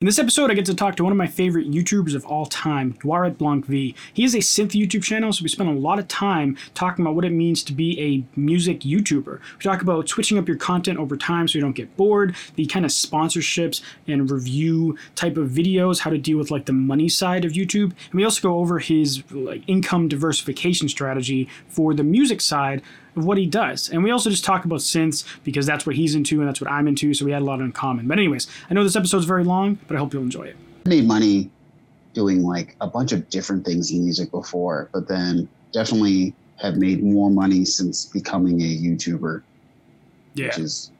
In this episode, I get to talk to one of my favorite YouTubers of all time, Noir Et Blanc Vie. He has a synth YouTube channel, so we spend a lot of time talking about what it means to be a music YouTuber. We talk about switching up your content over time so you don't get bored, the kind of sponsorships and review type of videos, how to deal with like the money side of YouTube, and we also go over his like income diversification strategy for the music side of what he does. And we also just talk about synths because that's what he's into and that's what I'm into, so we had a lot in common. But anyways, I know this episode's very long, but I hope you'll enjoy it. I made money doing like a bunch of different things in music before, but then definitely have made more money since becoming a YouTuber. Yeah. Which is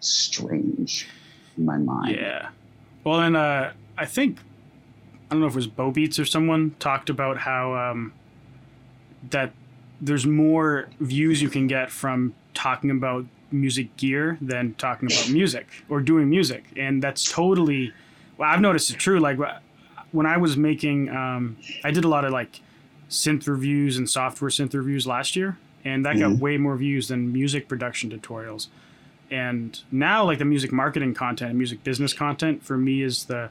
strange in my mind. Yeah. Well, and uh, I think I don't know if it was Bo Beats or someone talked about how um, that there's more views you can get from talking about music gear than talking about music or doing music, and that's totally. Well, I've noticed it true. Like when I was making, um, I did a lot of like synth reviews and software synth reviews last year, and that mm-hmm. got way more views than music production tutorials. And now, like the music marketing content and music business content for me is the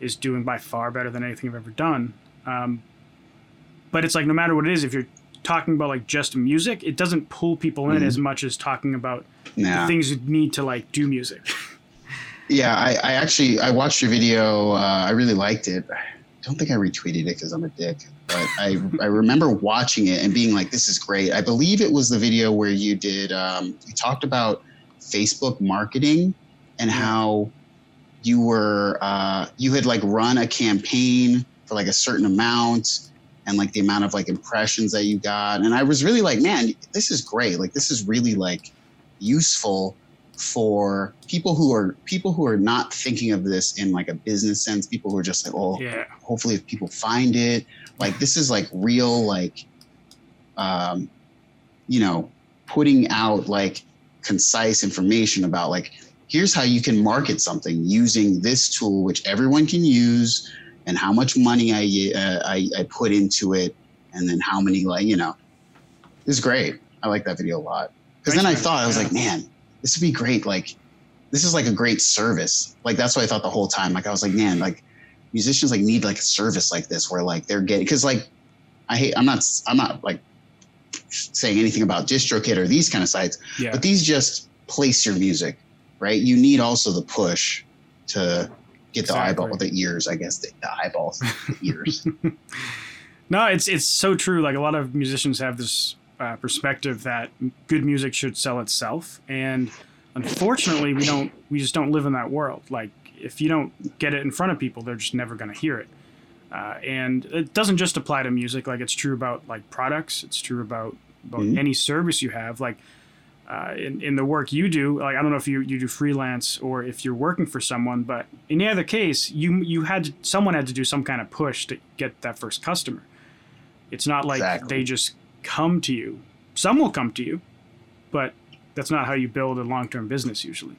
is doing by far better than anything I've ever done. Um, but it's like no matter what it is, if you're talking about like just music, it doesn't pull people in mm-hmm. as much as talking about yeah. the things you need to like do music. yeah, I, I, actually I watched your video. Uh, I really liked it. I don't think I retweeted it because I'm a dick, but I I remember watching it and being like, "This is great." I believe it was the video where you did um, you talked about Facebook marketing and how you were uh, you had like run a campaign for like a certain amount and like the amount of like impressions that you got. And I was really like, man, this is great. Like this is really like useful for people who are people who are not thinking of this in like a business sense. People who are just like, oh, yeah. hopefully if people find it, like this is like real, like, um, you know, putting out like concise information about like here's how you can market something using this tool, which everyone can use and how much money I, uh, I, I put into it, and then how many like you know, this is great. I like that video a lot because then I thought I was like, man, this would be great. Like, this is like a great service. Like that's what I thought the whole time. Like I was like, man, like musicians like need like a service like this where like they're getting because like I hate I'm not I'm not like saying anything about DistroKid or these kind of sites, yeah. but these just place your music, right? You need also the push to get the exactly. eyeball, the ears, I guess, the, the eyeballs, the ears. no, it's it's so true. Like a lot of musicians have this uh, perspective that good music should sell itself, and unfortunately, we don't. We just don't live in that world. Like if you don't get it in front of people, they're just never going to hear it. Uh, and it doesn't just apply to music. Like it's true about like products. It's true about about mm-hmm. any service you have. Like uh, in, in the work you do like i don't know if you, you do freelance or if you're working for someone but in either case you you had to, someone had to do some kind of push to get that first customer. It's not like exactly. they just come to you. Some will come to you but that's not how you build a long-term business usually.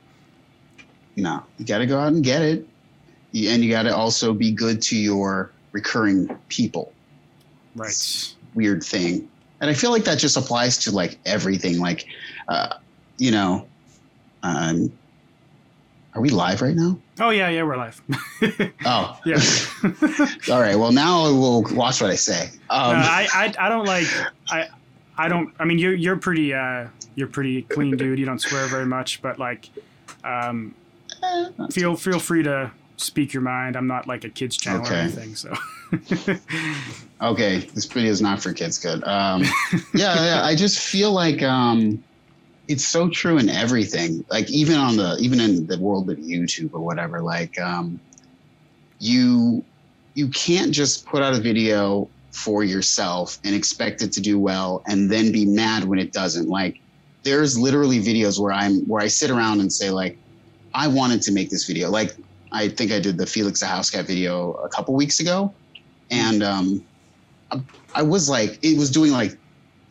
No you got to go out and get it. And you got to also be good to your recurring people. Right. It's weird thing and I feel like that just applies to like everything. Like, uh, you know, um, are we live right now? Oh yeah, yeah, we're live. oh yeah. All right. Well, now we'll watch what I say. Um, I, I I don't like I I don't. I mean, you're you're pretty uh you're pretty clean dude. You don't swear very much, but like, um, eh, feel feel free to speak your mind. I'm not like a kids channel okay. or anything, so. okay, this video is not for kids. Good. Um, yeah, yeah, I just feel like um, it's so true in everything. Like even on the even in the world of YouTube or whatever. Like um, you you can't just put out a video for yourself and expect it to do well and then be mad when it doesn't. Like there's literally videos where I'm where I sit around and say like I wanted to make this video. Like I think I did the Felix da Housecat video a couple weeks ago, and um, I, I was like, it was doing like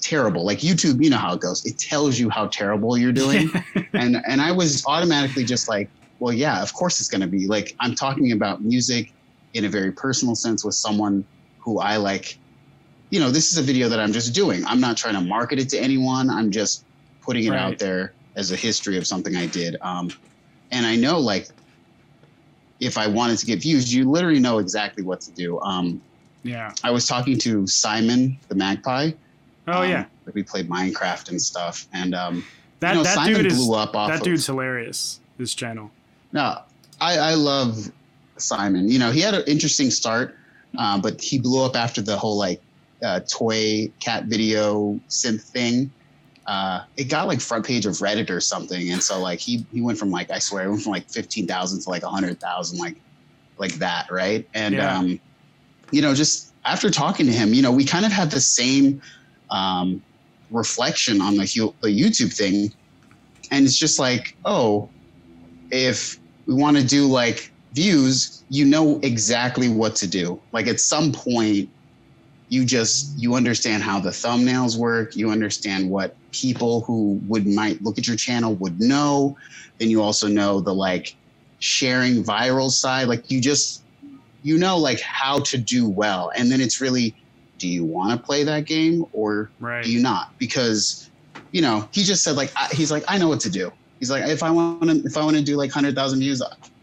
terrible. Like YouTube, you know how it goes. It tells you how terrible you're doing, and and I was automatically just like, well, yeah, of course it's going to be. Like I'm talking about music in a very personal sense with someone who I like. You know, this is a video that I'm just doing. I'm not trying to market it to anyone. I'm just putting it right. out there as a history of something I did. Um, and I know like if I wanted to get views, you literally know exactly what to do. Um, Yeah. I was talking to Simon the Magpie. Oh um, yeah. we played Minecraft and stuff, and um, That you know, that Simon dude is blew up off. that of, dude's hilarious. This channel. No, I, I love Simon. You know, he had an interesting start, um, but he blew up after the whole like uh, toy cat video synth thing. Uh, it got like front page of Reddit or something, and so like he he went from like I swear, it went from like fifteen thousand to like a hundred thousand, like like that, right? And Yeah. um, you know, just after talking to him, you know, we kind of had the same um, reflection on the the YouTube thing, and it's just like, oh, if we want to do like views, you know exactly what to do. Like at some point, you just you understand how the thumbnails work. You understand what people who would might look at your channel would know. Then you also know the like sharing viral side. Like you just you know like how to do well. And then it's really, do you want to play that game or Right. do you not? Because you know he just said like I, he's like I know what to do. He's like if I want to if I want to do like hundred thousand views,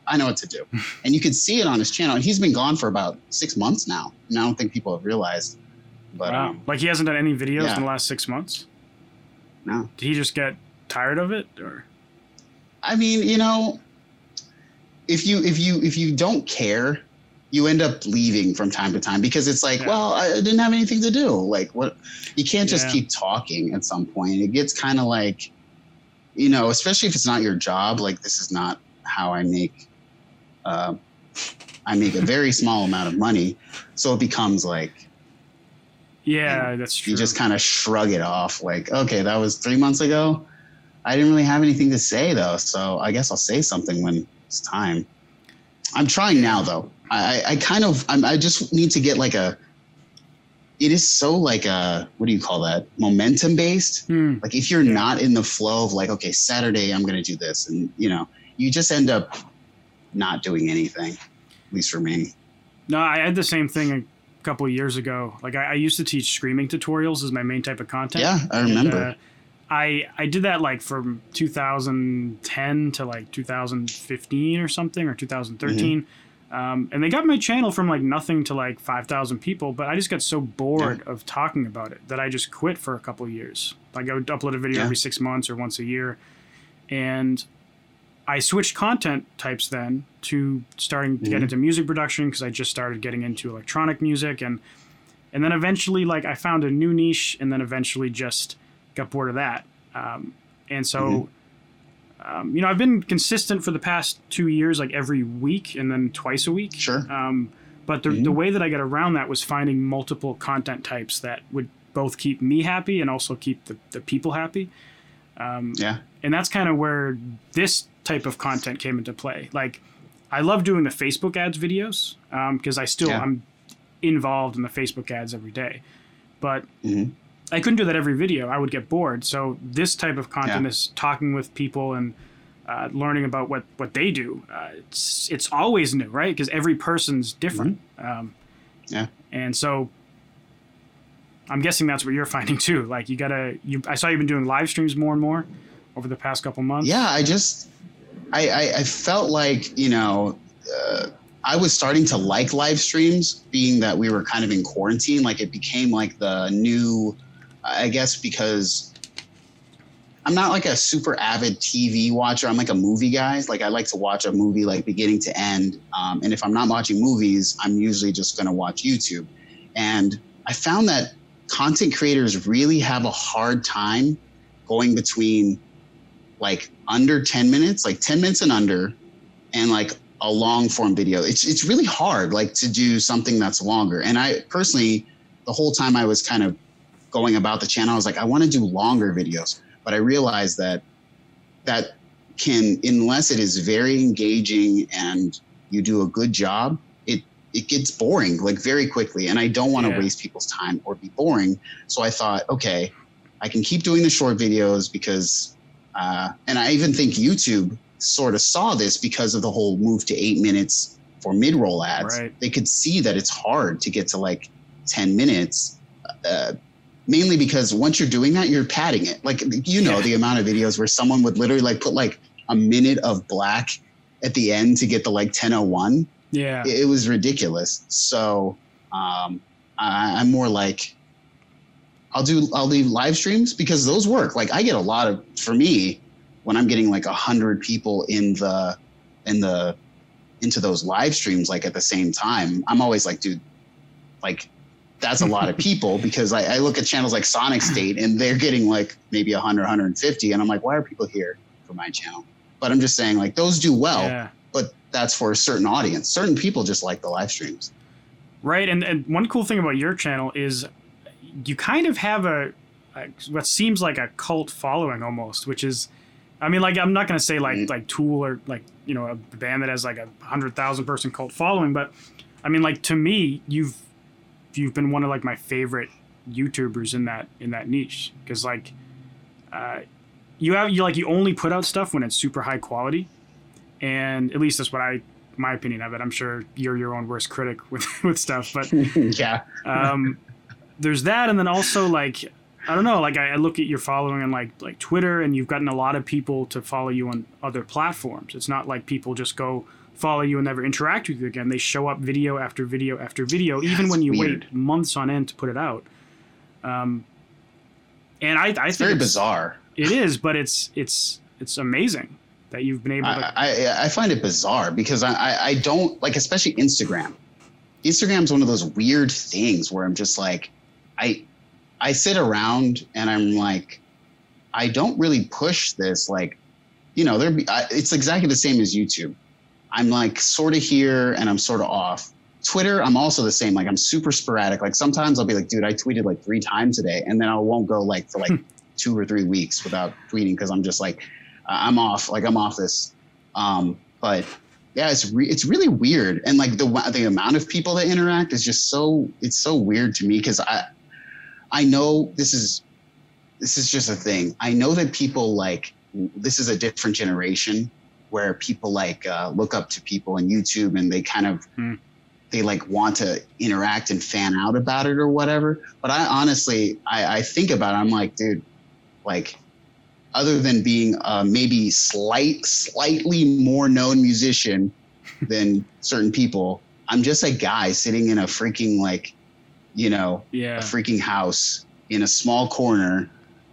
I know what to do. and you can see it on his channel. And he's been gone for about six months now. And I don't think people have realized. But wow. um, like he hasn't done any videos yeah. in the last six months. no, Did he just get tired of it, or I mean, you know, if you if you if you don't care, you end up leaving from time to time because it's like, Yeah. well, I didn't have anything to do. Like, what? You can't just Yeah. keep talking. At some point, it gets kind of like, you know, especially if it's not your job. Like, this is not how I make. Uh, I make a very small amount of money, so it becomes like yeah, that's true. you just kind of shrug it off. Like, okay, that was three months ago. I didn't really have anything to say though, so I guess I'll say something when it's time. I'm trying now though. I, I kind of I'm, I just need to get like a. It is so like a what do you call that? Momentum based. Hmm. Like if you're Yeah. not in the flow of like okay Saturday I'm gonna do this and you know you just end up not doing anything. At least for me. No, I had the same thing a couple of years ago. Like I, I used to teach screaming tutorials as my main type of content. Yeah, I And, remember. uh, I I did that like from 2010 to like 2015 or something or 2013. Mm-hmm. Um, and they got my channel from like nothing to like 5,000 people, but I just got so bored of talking about it that I just quit for a couple of years. Like I would upload a video Yeah. every six months or once a year. And I switched content types then to starting to get Mhm. into music production because I just started getting into electronic music and and then eventually like I found a new niche and then eventually just got bored of that. Um, and so um, you know I've been consistent for the past two years, like every week and then twice a week. Sure. Um, but the, Mhm. the way that I got around that was finding multiple content types that would both keep me happy and also keep the, the people happy. Um, Yeah. and that's kind of where this type of content came into play. Like, I love doing the Facebook ads videos because I still Yeah. I'm involved in the Facebook ads every day, but Mhm. I couldn't do that every video. I would get bored. So this type of content Yeah. is talking with people and uh, learning about what what they do. Uh, it's it's always new, right? Because every person's different. Um, Mm-hmm. Yeah. and so. I'm guessing that's what you're finding too. Like you gotta, you. I saw you've been doing live streams more and more over the past couple months. Yeah, I just, I, I, I felt like, you know, uh, I was starting to like live streams, being that we were kind of in quarantine. Like it became like the new, I guess, because I'm not like a super avid TV watcher. I'm like a movie guy. Like I like to watch a movie like beginning to end. Um, and if I'm not watching movies, I'm usually just going to watch YouTube. And I found that content creators really have a hard time going between like under 10 minutes, like 10 minutes and under, and like a long form video. It's it's really hard like to do something that's longer. And I personally, the whole time I was kind of going about the channel, I was like, I want to do longer videos. But I realized that that can, unless it is very engaging and you do a good job, it it gets boring like very quickly. And I don't want to Yeah. waste people's time or be boring. So I thought, okay, I can keep doing the short videos because uh, and I even think YouTube sort of saw this because of the whole move to eight minutes for mid roll ads. Right. They could see that it's hard to get to like 10 minutes. Uh, mainly because once you're doing that, you're padding it. Like, you know, Yeah. the amount of videos where someone would literally like put like a minute of black at the end to get the like 1001 Yeah. it, it was ridiculous so um I, i'm more like i'll do i'll do live streams because those work. Like i get a lot of for me when i'm getting like a hundred people in the in the into those live streams like at the same time i'm always like dude like that's a lot of people because I, I look at channels like sonic state and they're getting like maybe 100 150 and i'm like why are people here for my channel? But i'm just saying like those do well yeah. but that's for a certain audience. Certain people just like the live streams. Right, and, and one cool thing about your channel is you kind of have a, a what seems like a cult following almost, which is, I mean, like I'm not gonna say like Mm. like Tool or like you know a band that has like a hundred thousand person cult following, but I mean like to me you've you've been one of like my favorite YouTubers in that in that niche because like uh, you have you like you only put out stuff when it's super high quality, and at least that's what I my opinion of it. I'm sure you're your own worst critic with with stuff, but yeah um, there's that, and then also like I don't know, like I, I look at your following on like like Twitter, and you've gotten a lot of people to follow you on other platforms. It's not like people just go follow you and never interact with you again. They show up video after video after video, even when you weird. wait months on end to put it out. Um, and I, I it's think very it's- bizarre It is, but it's it's it's amazing that you've been able to. I, I, I find it bizarre because I, I, I don't like, especially Instagram. Instagram's one of those weird things where I'm just like, I, I sit around and I'm like, I don't really push this. Like, you know, there. It's exactly the same as YouTube. I'm like sort of here and I'm sort of off. Twitter, I'm also the same. Like I'm super sporadic. Like sometimes I'll be like, dude, I tweeted like three times today, and then I won't go like for like two or three weeks without tweeting because I'm just like, I'm off. Like I'm off this. Um, but yeah, it's re- it's really weird, and like the the amount of people that interact is just so it's so weird to me because I I know this is this is just a thing. I know that people like this is a different generation where people like uh, look up to people on YouTube and they kind of Hmm. they like want to interact and fan out about it or whatever. But I honestly I, I think about it. I'm like, dude, like other than being uh, maybe slight slightly more known musician than certain people, I'm just a guy sitting in a freaking like you know a freaking house in a small corner.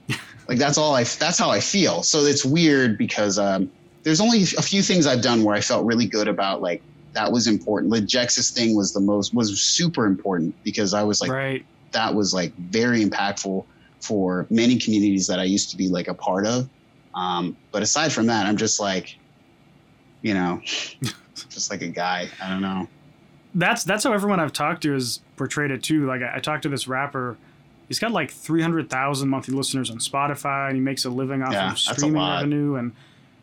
like that's all I. That's how I feel. So it's weird because um, there's only a few things I've done where I felt really good about. Like that was important. The Jexus thing was the most was super important because I was like right. that was like very impactful for many communities that I used to be like a part of. Um, but aside from that, I'm just like, you know, just like a guy. I don't know. That's that's how everyone I've talked to has portrayed it too. Like I, I talked to this rapper, he's got like three hundred thousand monthly listeners on Spotify, and he makes a living off Yeah, of streaming revenue, and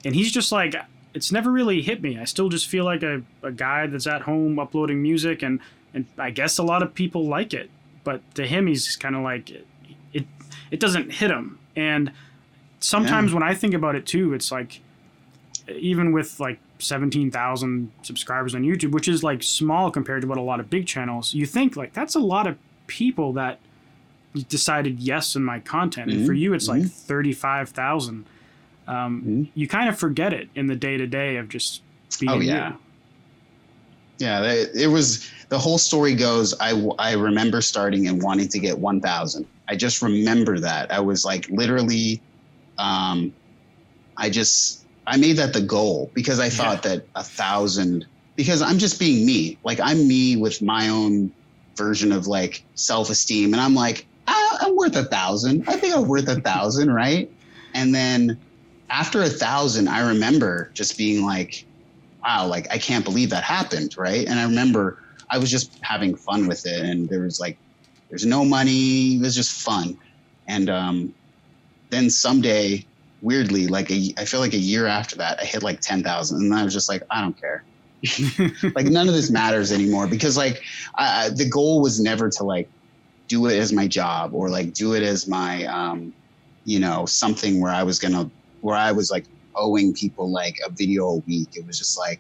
and he's just like, it's never really hit me. I still just feel like a, a guy that's at home uploading music, and and I guess a lot of people like it, but to him, he's kind of like, it, it it doesn't hit him, and sometimes when I think about it too, it's like even with like 17,000 subscribers on YouTube, which is like small compared to what a lot of big channels, you think like that's a lot of people that decided yes in my content. And for Mhm, you, it's like 35,000. Um, Mhm. You kind of forget it in the day to day of just being Oh, yeah. you. Yeah, it, it was the whole story goes. I, I remember starting and wanting to get 1,000. I just remember that. I was like literally, um, I just, I made that the goal because I thought that a thousand, because I'm just being me. Like I'm me with my own version of like self esteem. And I'm like, ah, I'm worth a thousand. I think I'm worth a thousand, right? And then after a thousand, I remember just being like, wow, like I can't believe that happened, right? And I remember I was just having fun with it, and there was like, there's no money, it was just fun, and um, then someday, weirdly, like a, I feel like a year after that, I hit like ten thousand, and I was just like, I don't care, like none of this matters anymore because like I, the goal was never to like do it as my job or like do it as my um, you know something where I was gonna where I was like owing people like a video a week. It was just like,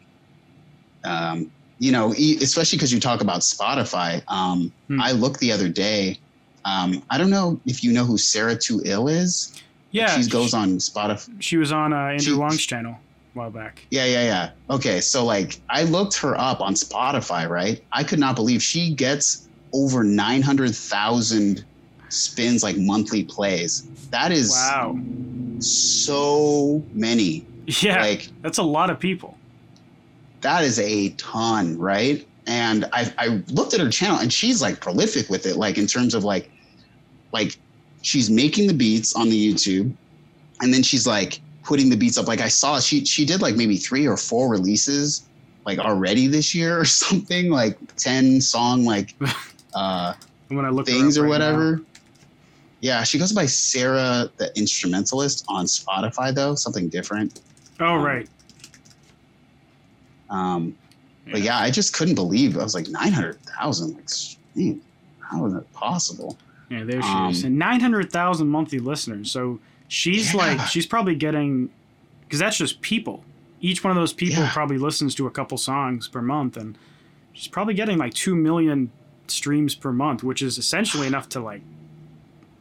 um, you know, especially because you talk about Spotify. Um, Hmm. I looked the other day. Um, I don't know if you know who Sarah Too Ill is. Yeah. she goes on Spotify. She was on uh, Andrew She- Huang's channel. a while back. Yeah, yeah, yeah. Okay, so like I looked her up on Spotify, right? I could not believe she gets over 900,000 spins like monthly plays. That is Wow. so many. Yeah, Like that's a lot of people. that is a ton, right? And I I looked at her channel and she's like prolific with it, like in terms of like like she's making the beats on the YouTube and then she's like putting the beats up. Like I saw she she did like maybe three or four releases like already this year or something, like 10 song like uh when I look things or right whatever. Yeah, she goes by Sarah the Illstrumentalist on Spotify though, something different. Oh right. Um But yeah, I just couldn't believe. I was like nine hundred thousand. Like, how is that possible? Yeah, there she Um, is. And 900,000 monthly listeners. So she's Yeah. like, she's probably getting, because that's just people. Each one of those people Yeah. probably listens to a couple songs per month. And she's probably getting like 2 million streams per month, which is essentially enough to like,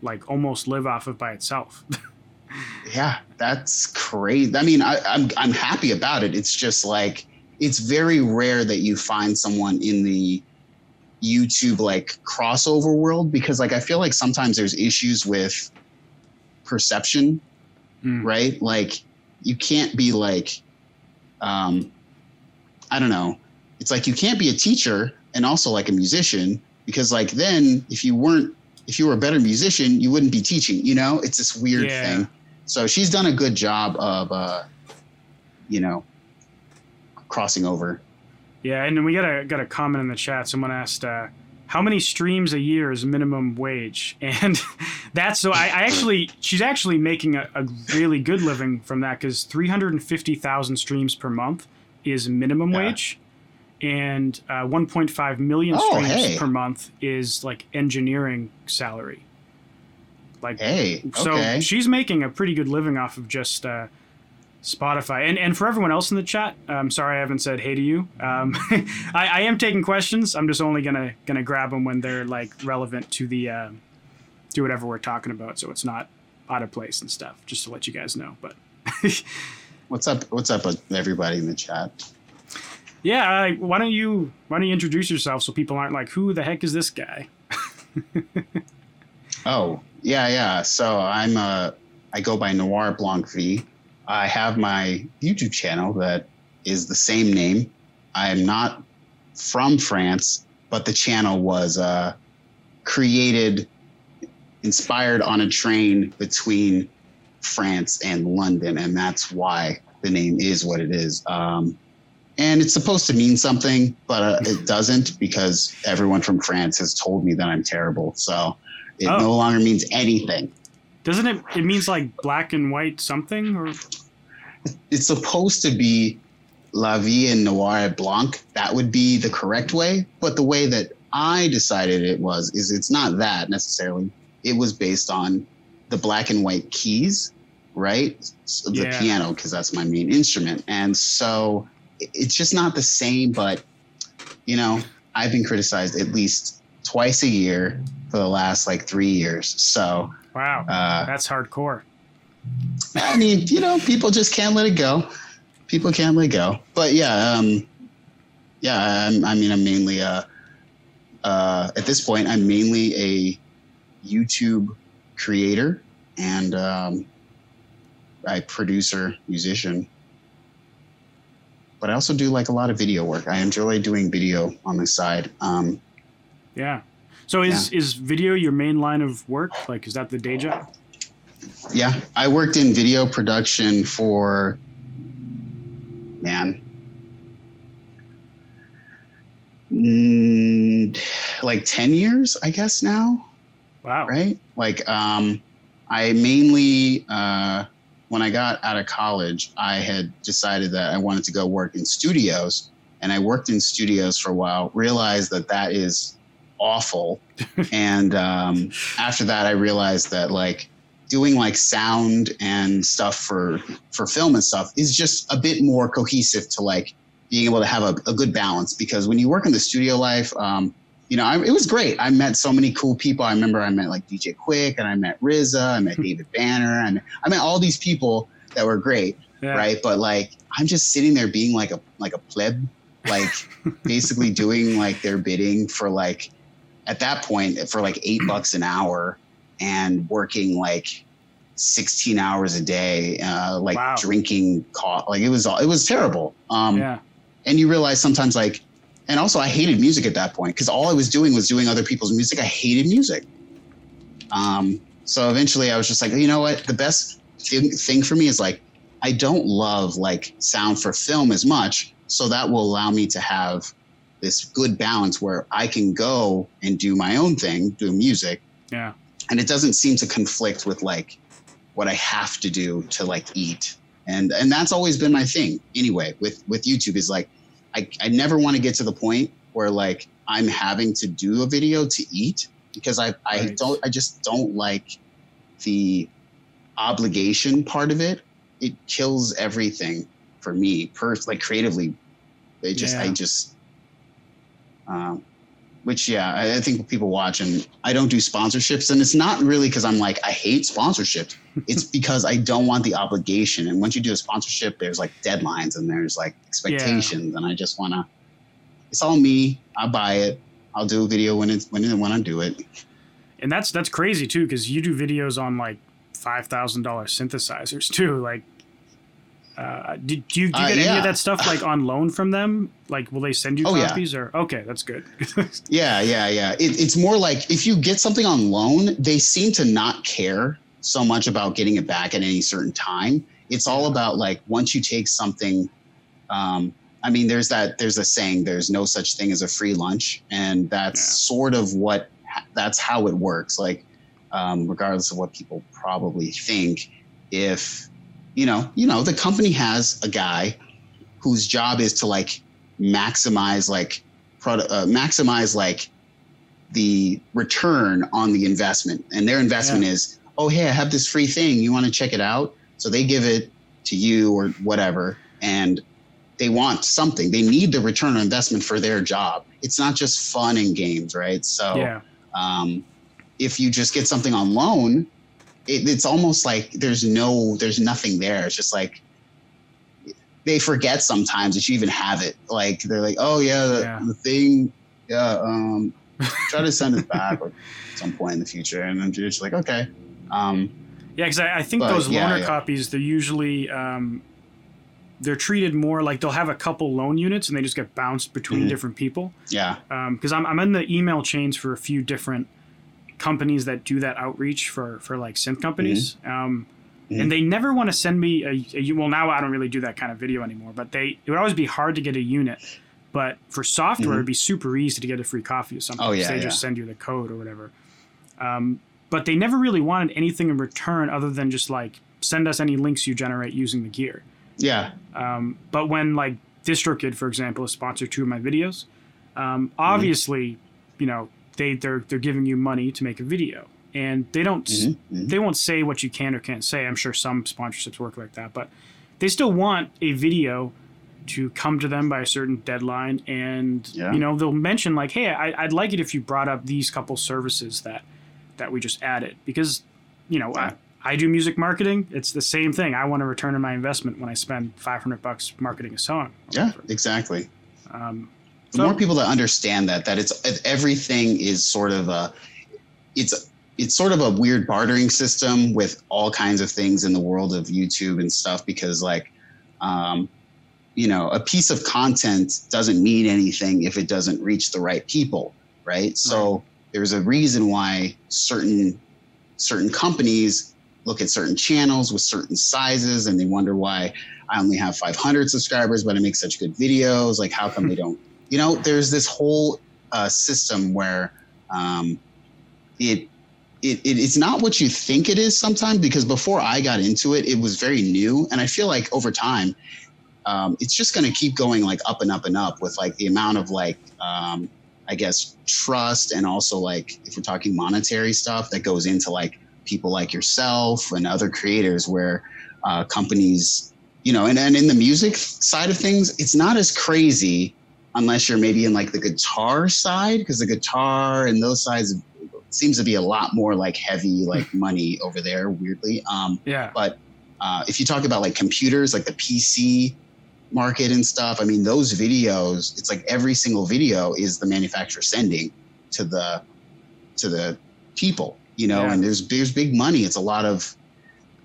like almost live off of by itself. Yeah, that's crazy. I mean, I, I'm I'm happy about it. It's just like it's very rare that you find someone in the YouTube like crossover world because like I feel like sometimes there's issues with perception Mm. right? Like you can't be like, um, I don't know. It's like you can't be a teacher and also like a musician because like then if you weren't if you were a better musician you wouldn't be teaching. You know, it's this weird Yeah. thing. So she's done a good job of, uh, you know, crossing over. Yeah, and then we got a got a comment in the chat. Someone asked, uh, "How many streams a year is minimum wage?" And that's so. I, I actually, she's actually making a, a really good living from that because three hundred and fifty thousand streams per month is minimum Yeah. wage, and uh, one point five million Oh, streams hey. per month is like engineering salary. Like Hey, so okay. she's making a pretty good living off of just uh, Spotify. And and for everyone else in the chat, I'm sorry I haven't said hey to you. Um, I, I am taking questions. I'm just only gonna gonna grab them when they're like relevant to the uh, to whatever we're talking about, so it's not out of place and stuff. Just to let you guys know. But What's up? What's up everybody in the chat? yeah, I, why don't you why don't you introduce yourself so people aren't like who the heck is this guy? Oh, yeah, yeah. So I'm uh I go by Noir Blanc Vie. I have my YouTube channel that is the same name. I am not from France, but the channel was uh created inspired on a train between France and London, and that's why the name is what it is. Um, and it's supposed to mean something, but uh, it doesn't because everyone from France has told me that I'm terrible. So it Oh. no longer means anything. Doesn't it? It means like black and white something or It's supposed to be La Vie en Noir et Blanc. That would be the correct way. But the way that I decided it was is it's not that necessarily. It was based on the black and white keys, right? So the Yeah. piano, because that's my main instrument. And so it's just not the same. But, you know, I've been criticized at least twice a year for the last like three years. So, wow, uh, that's hardcore. I mean, you know, people just can't let it go. People can't let it go. But yeah, um, yeah. I'm, I mean, I'm mainly uh, uh, at this point, I'm mainly a YouTube creator and um, I producer, musician. But I also do like a lot of video work. I enjoy doing video on the side. Um, Yeah. So is is video your main line of work? Like, is that the day job? Yeah, I worked in video production for man, mm, like ten years, I guess now. Wow. Right? Like, um, I mainly uh, when I got out of college, I had decided that I wanted to go work in studios, and I worked in studios for a while. Realized that that is awful, and um, after that, I realized that like doing like sound and stuff for for film and stuff is just a bit more cohesive to like being able to have a, a good balance. Because when you work in the studio life um, you know I, it was great. I met so many cool people. I remember i met like DJ Quik and i met RZA i met david banner and i met all these people that were great Yeah. right? But like I'm just sitting there being like a like a pleb, like basically doing like their bidding for like at that point for like eight bucks an hour and working like 16 hours a day, uh, like Wow. drinking coffee. Like it was all it was terrible. Um, yeah. and you realize sometimes like and also i hated music at that point because all i was doing was doing other people's music i hated music um, so eventually i was just like you know what the best thing, thing for me is like i don't love like sound for film as much so that will allow me to have this good balance where i can go and do my own thing do music. Yeah. and it doesn't seem to conflict with like what i have to do to like eat. And and that's always been my thing anyway with with youtube is like i, I never want to get to the point where like i'm having to do a video to eat because i i Right. don't i just don't like the obligation part of it. It kills everything for me per like creatively. It just i just um which yeah I, I think people watch and i don't do sponsorships and it's not really because i'm like i hate sponsorships. It's because i don't want the obligation. And once you do a sponsorship there's like deadlines and there's like expectations and i just want to it's all me. I'll buy it. I'll do a video when it's when, when i do it. And that's that's crazy too, because you do videos on like five thousand dollar synthesizers too. Like, uh, do, do you, do you Uh, get any of that stuff like on loan from them? Like, will they send you Oh, yeah. copies or? Okay, that's good. Yeah, yeah, yeah. It, it's more like if you get something on loan, they seem to not care so much about getting it back at any certain time. It's all about like once you take something. Um, I mean, there's that. There's a saying. There's no such thing as a free lunch, and that's Yeah. sort of what. That's how it works. Like, um, regardless of what people probably think, if you know, you know, the company has a guy whose job is to like maximize like product uh, maximize like the return on the investment. And their investment is oh hey i have this free thing. You want to check it out? So they give it to you or whatever and they want something. They need the return on investment for their job. It's not just fun and games right? So yeah, um, if you just get something on loan it, it's almost like there's no there's nothing there it's just like they forget sometimes that you even have it like they're like oh yeah the, Yeah. the thing yeah um try to send it back at some point in the future and i'm just like okay um yeah. Because I, I think But, those yeah, loaner yeah. copies, they're usually um, they're treated more like they'll have a couple loan units and they just get bounced between Mhm. different people. yeah because I'm, I'm in the email chains for a few different companies that do that outreach for for like synth companies um, Mhm. and they never want to send me a, a well now i don't really do that kind of video anymore but they it would always be hard to get a unit but for software Mhm. it'd be super easy to get a free copy of something Oh, yeah, they yeah. just send you the code or whatever um, but they never really wanted anything in return other than just like send us any links you generate using the gear yeah um, but when like DistroKid, for example, is sponsored two of my videos, um, obviously, you know, they they're they're giving you money to make a video, and they don't Mhm, mhm. they won't say what you can or can't say. I'm sure some sponsorships work like that, but they still want a video to come to them by a certain deadline, and Yeah. you know they'll mention like, hey, I, I'd like it if you brought up these couple services that that we just added because you know. Yeah. I, I do music marketing. It's the same thing. I want a return on my investment when I spend 500 bucks marketing a song. yeah whatever. exactly Um, So- more people that understand that that it's everything is sort of a it's it's sort of a weird bartering system with all kinds of things in the world of YouTube and stuff because like um, you know a piece of content doesn't mean anything if it doesn't reach the right people right? So there's a reason why certain certain companies look at certain channels with certain sizes and they wonder why I only have 500 subscribers but I make such good videos like how come they don't you know there's this whole uh, system where um, it, it, it it's not what you think it is sometimes because before i got into it it was very new. And i feel like over time um, it's just going to keep going like up and up and up with like the amount of like um, i guess trust and also like if we're talking monetary stuff that goes into like people like yourself and other creators where uh, companies you know and, and in the music side of things it's not as crazy unless you're maybe in like the guitar side because the guitar and those sides seems to be a lot more like heavy like money over there weirdly um yeah. but uh, if you talk about like computers like the pc market and stuff. I mean, those videos, it's like every single video is the manufacturer sending to the to the people, you know, Yeah. and there's there's big money. It's a lot of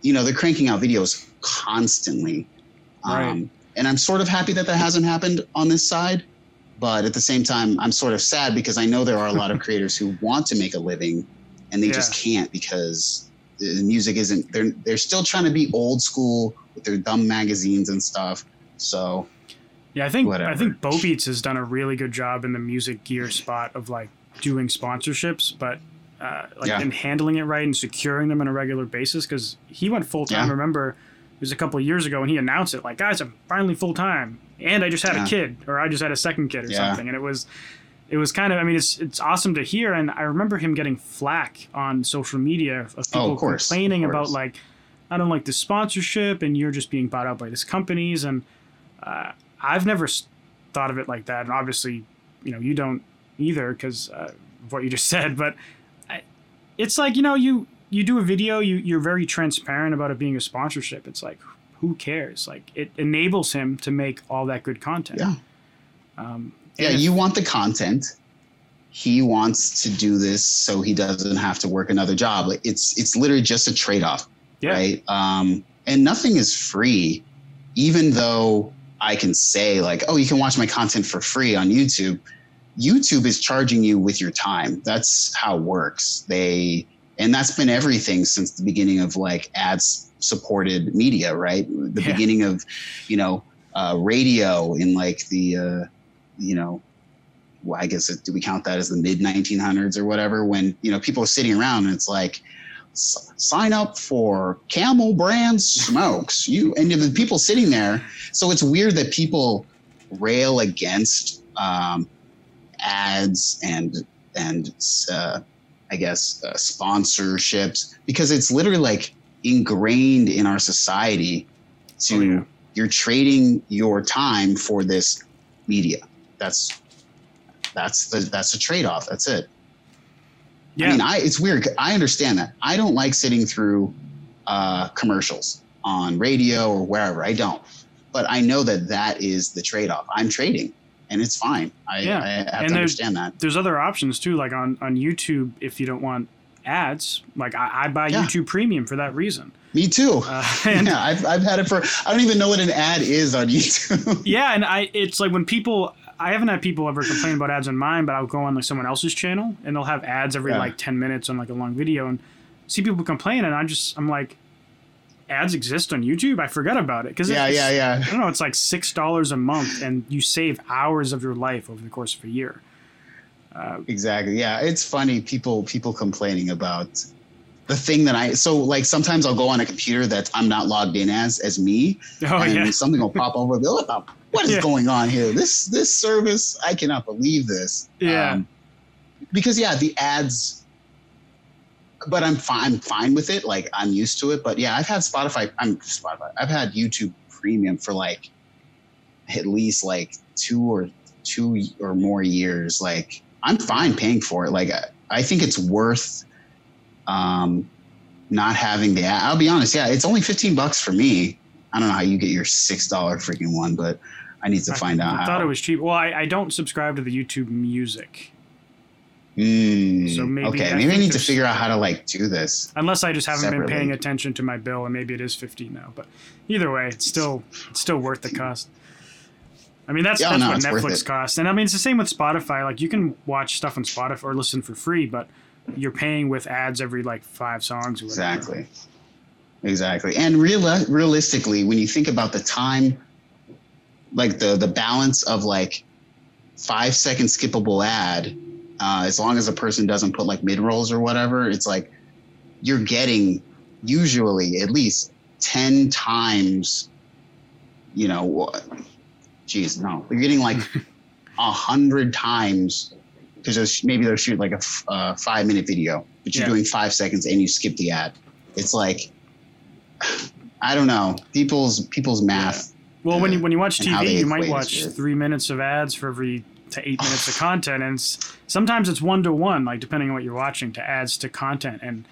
you know, they're cranking out videos constantly. Right. Um, and I'm sort of happy that that hasn't happened on this side. But at the same time, I'm sort of sad because I know there are a lot of creators who want to make a living and they Yeah. just can't because the music isn't they're they're still trying to be old school with their dumb magazines and stuff. So Yeah, I think Whatever. I think Bo Beats has done a really good job in the music gear spot of like doing sponsorships, but uh, like Yeah. and handling it right and securing them on a regular basis. Because he went full time. Yeah. Remember it was a couple of years ago when he announced it, like, guys, I'm finally full time, and I just had Yeah. a kid, or I just had a second kid, or Yeah. something, and it was. It was kind of, I mean, it's it's awesome to hear, and I remember him getting flack on social media of people Oh, of course, of complaining about like, I don't like the sponsorship, and you're just being bought out by these companies, and uh, I've never thought of it like that, and obviously, you know, you don't either because uh, of what you just said. But I, it's like you know, you you do a video, you you're very transparent about it being a sponsorship. It's like, who cares? Like it enables him to make all that good content. Yeah. Um, yeah, if- you want the content. He wants to do this so he doesn't have to work another job. Like it's it's literally just a trade off. Yeah. right? Um, and nothing is free, even though I can say like, oh, you can watch my content for free on YouTube. YouTube is charging you with your time. That's how it works. They and that's been everything since the beginning of like ads supported media, right? The Yeah. beginning of, you know, uh, radio in like the, uh, you know, well, I guess it, do we count that as the mid 1900s or whatever? When you know people are sitting around and it's like, sign up for Camel brand smokes. You and the people sitting there. So it's weird that people rail against um, ads and and uh, I guess uh, sponsorships because it's literally like ingrained in our society to Oh, yeah. you're trading your time for this media. That's that's the that's a trade off. That's it. yeah, I mean, I it's weird. I understand that. I don't like sitting through uh, commercials on radio or wherever. I don't. But I know that that is the trade off. I'm trading, and it's fine. I, Yeah. I have And to there's- understand that. there's other options too, like on on YouTube if you don't want ads. Like I, I buy Yeah. YouTube Premium for that reason. Me too. Uh, and yeah, I've, I've had it for. I don't even know what an ad is on YouTube. Yeah, and I it's like when people I haven't had people ever complain about ads on mine, but I'll go on like someone else's channel and they'll have ads every Yeah. like ten minutes on like a long video and see people complain and I just I'm like ads exist on YouTube? I forgot about it because yeah, yeah, yeah. I don't know. It's like six dollars a month, and you save hours of your life over the course of a year. Uh, Exactly. Yeah, it's funny people people complaining about the thing that I so like sometimes I'll go on a computer that I'm not logged in as as me, oh and yeah, something will pop over. What the what is Yeah. going on here? This this service, I cannot believe this. Um, Yeah. because yeah, the ads. But I'm fine. I'm fine with it. Like I'm used to it. But yeah, I've had Spotify. I'm Spotify. I've had YouTube Premium for like at least like two or two or more years. Like I'm fine paying for it. Like I, I think it's worth um, not having the ad. I'll be honest. Yeah, it's only 15 bucks for me. I don't know how you get your six dollar freaking one, but I need to find I, out I how. thought it was cheap. Well, I, I don't subscribe to the YouTube Music Mm, So maybe- okay, maybe I need to figure out how to like do this. unless I just haven't been paying attention to my bill, and maybe it is fifty now. But either way, it's still it's still worth the cost. I mean, that's Yeah, that's no, what Netflix costs, and I mean it's the same with Spotify. Like you can watch stuff on Spotify or listen for free, but you're paying with ads every like five songs. Or whatever. Exactly. Exactly. And real, realistically, when you think about the time, like the the balance of like five second skippable ad, uh, as long as a person doesn't put like mid rolls or whatever, it's like you're getting usually at least ten times. You know, what? Geez, no, you're getting like a hundred times because maybe they'll shoot like a f- uh, five minute video, but you're Yeah. doing five seconds and you skip the ad. It's like I don't know people's people's math. Well, when you when you watch TV, you might watch three minutes of ads for every to eight minutes of content, and sometimes it's one to one, like depending on what you're watching, to ads to content. And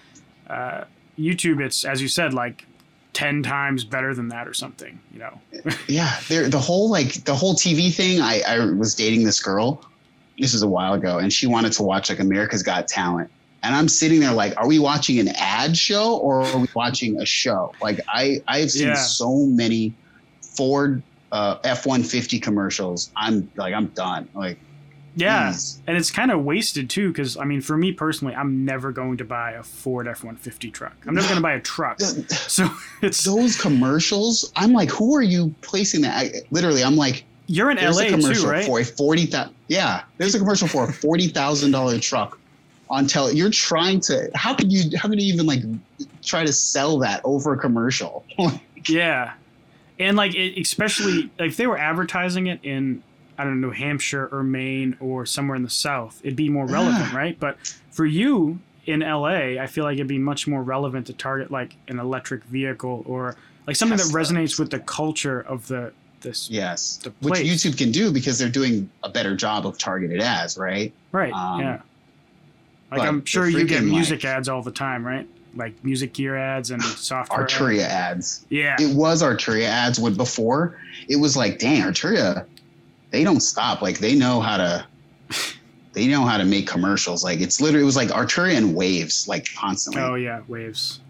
uh, YouTube, it's as you said, like ten times better than that or something. You know. yeah, the whole like the whole TV thing. I I was dating this girl. This is a while ago, and she wanted to watch like America's Got Talent. And I'm sitting there like, are we watching an ad show or are we watching a show? Like I I've seen Yeah. so many Ford uh, F-150 commercials. I'm like I'm done. Like Yeah, geez. and it's kind of wasted too. Because I mean, for me personally, I'm never going to buy a Ford F-150 truck. I'm never going to buy a truck. So it's those commercials. I'm like, who are you placing that? I, literally, I'm like, you're in there's LA a commercial too, right? for a forty thousand. Yeah, there's a commercial for a forty thousand dollar truck on tele. You're trying to. How could you? How could you even like try to sell that over a commercial? Yeah, and like it, especially if they were advertising it in I don't know New Hampshire or Maine or somewhere in the South, it'd be more relevant, right? But for you in LA, I feel like it'd be much more relevant to target like an electric vehicle or like something that resonates with the culture of the this yes, The which. YouTube can do because they're doing a better job of targeted ads, right? right. Um, yeah, like I'm sure you get music like- ads all the time, right? Like music gear ads and software. Arturia ads. Yeah, It was Arturia ads. When before it was like, dang, Arturia, they don't stop. Like they know how to. They know how to make commercials. Like it's literally it was like Arturia and Waves, like constantly. oh yeah, waves.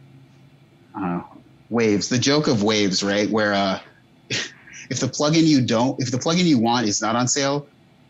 uh, waves the joke of waves right where uh if the plugin you don't if the plugin you want is not on sale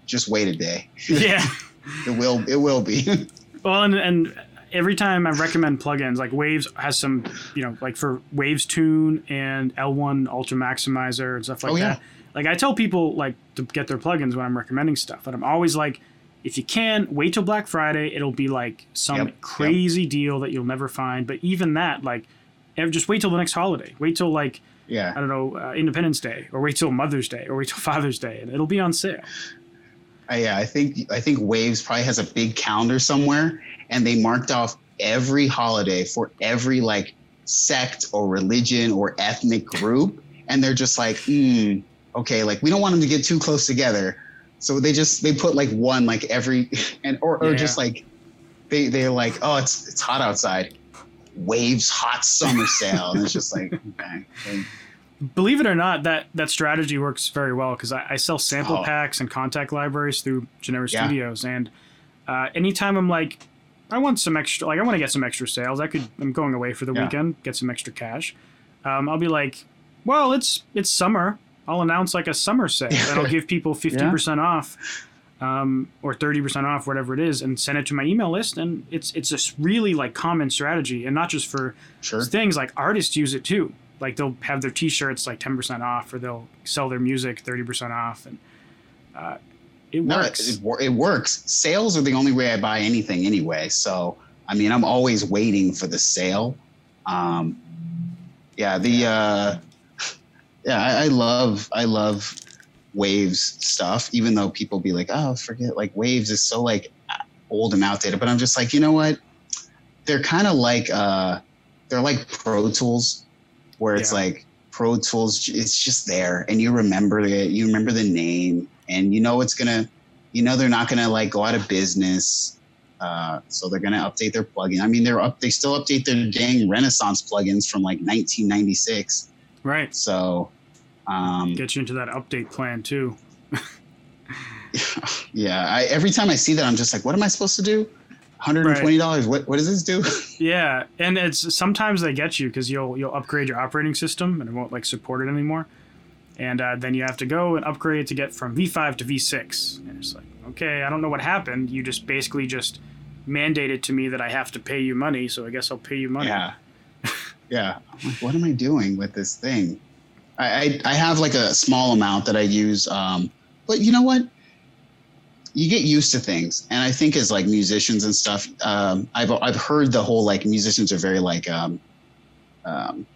just wait a day Yeah. it will it will be Well, and, and every time I recommend plugins, like Waves has some, you know, like for Waves Tune and L1 Ultra Maximizer and stuff like Oh, yeah. that. Like I tell people like to get their plugins when I'm recommending stuff, and I'm always like, if you can, wait till Black Friday. It'll be like some Yep, yep. crazy deal that you'll never find. But even that, like, just wait till the next holiday. Wait till like yeah I don't know uh, Independence Day, or wait till Mother's Day, or wait till Father's Day, and it'll be on sale. I, yeah i think i think waves probably has a big calendar somewhere and they marked off every holiday for every like sect or religion or ethnic group and they're just like mm, okay like we don't want them to get too close together so they just they put like one like every and or, or Yeah. just like they they're like oh it's it's hot outside waves hot summer sale and it's just like okay, believe it or not, that that strategy works very well because I, I sell sample Oh. packs and Kontakt libraries through Genera Yeah. Studios, and uh, anytime I'm like, I want some extra, like I want to get some extra sales. I could, I'm going away for the Yeah. weekend, get some extra cash. Um, I'll be like, well, it's it's summer. I'll announce like a summer sale, and I'll give people fifty percent off. Um, or thirty percent off, whatever it is, and send it to my email list. And it's it's a really like common strategy, and not just for sure things like artists use it too. Like they'll have their T-shirts like ten percent off, or they'll sell their music thirty percent off, and uh, it No, works. it, it, it works. Sales are the only way I buy anything anyway. So, I mean, I'm always waiting for the sale. Um, yeah, the uh, yeah, I, I love I love waves stuff. Even though people be like, oh, forget like waves is so like old and outdated. But I'm just like, you know what? They're kind of like uh, they're like Pro Tools, where it's Yeah. like Pro Tools. It's just there, and you remember it. You remember the name, and you know it's gonna. You know they're not gonna like go out of business. Uh, so they're gonna update their plugin. I mean, they're up. They still update their dang Renaissance plugins from like 1996. right. So, um, Get you into that update plan too. yeah. I, every time I see that, I'm just like, what am I supposed to do? 120 dollars. What what does this do? Yeah, and it's sometimes they get you because you'll you'll upgrade your operating system and it won't like support it anymore, and uh, then you have to go and upgrade to get from V5 to V6. And it's like, okay, I don't know what happened. You just basically just mandated to me that I have to pay you money, so I guess I'll pay you money. Yeah. Yeah. Like, what am I doing with this thing? I, I, I have like a small amount that I use. Um, but you know what? You get used to things. And I think as like musicians and stuff, um, I've, I've heard the whole like musicians are very like, um, um,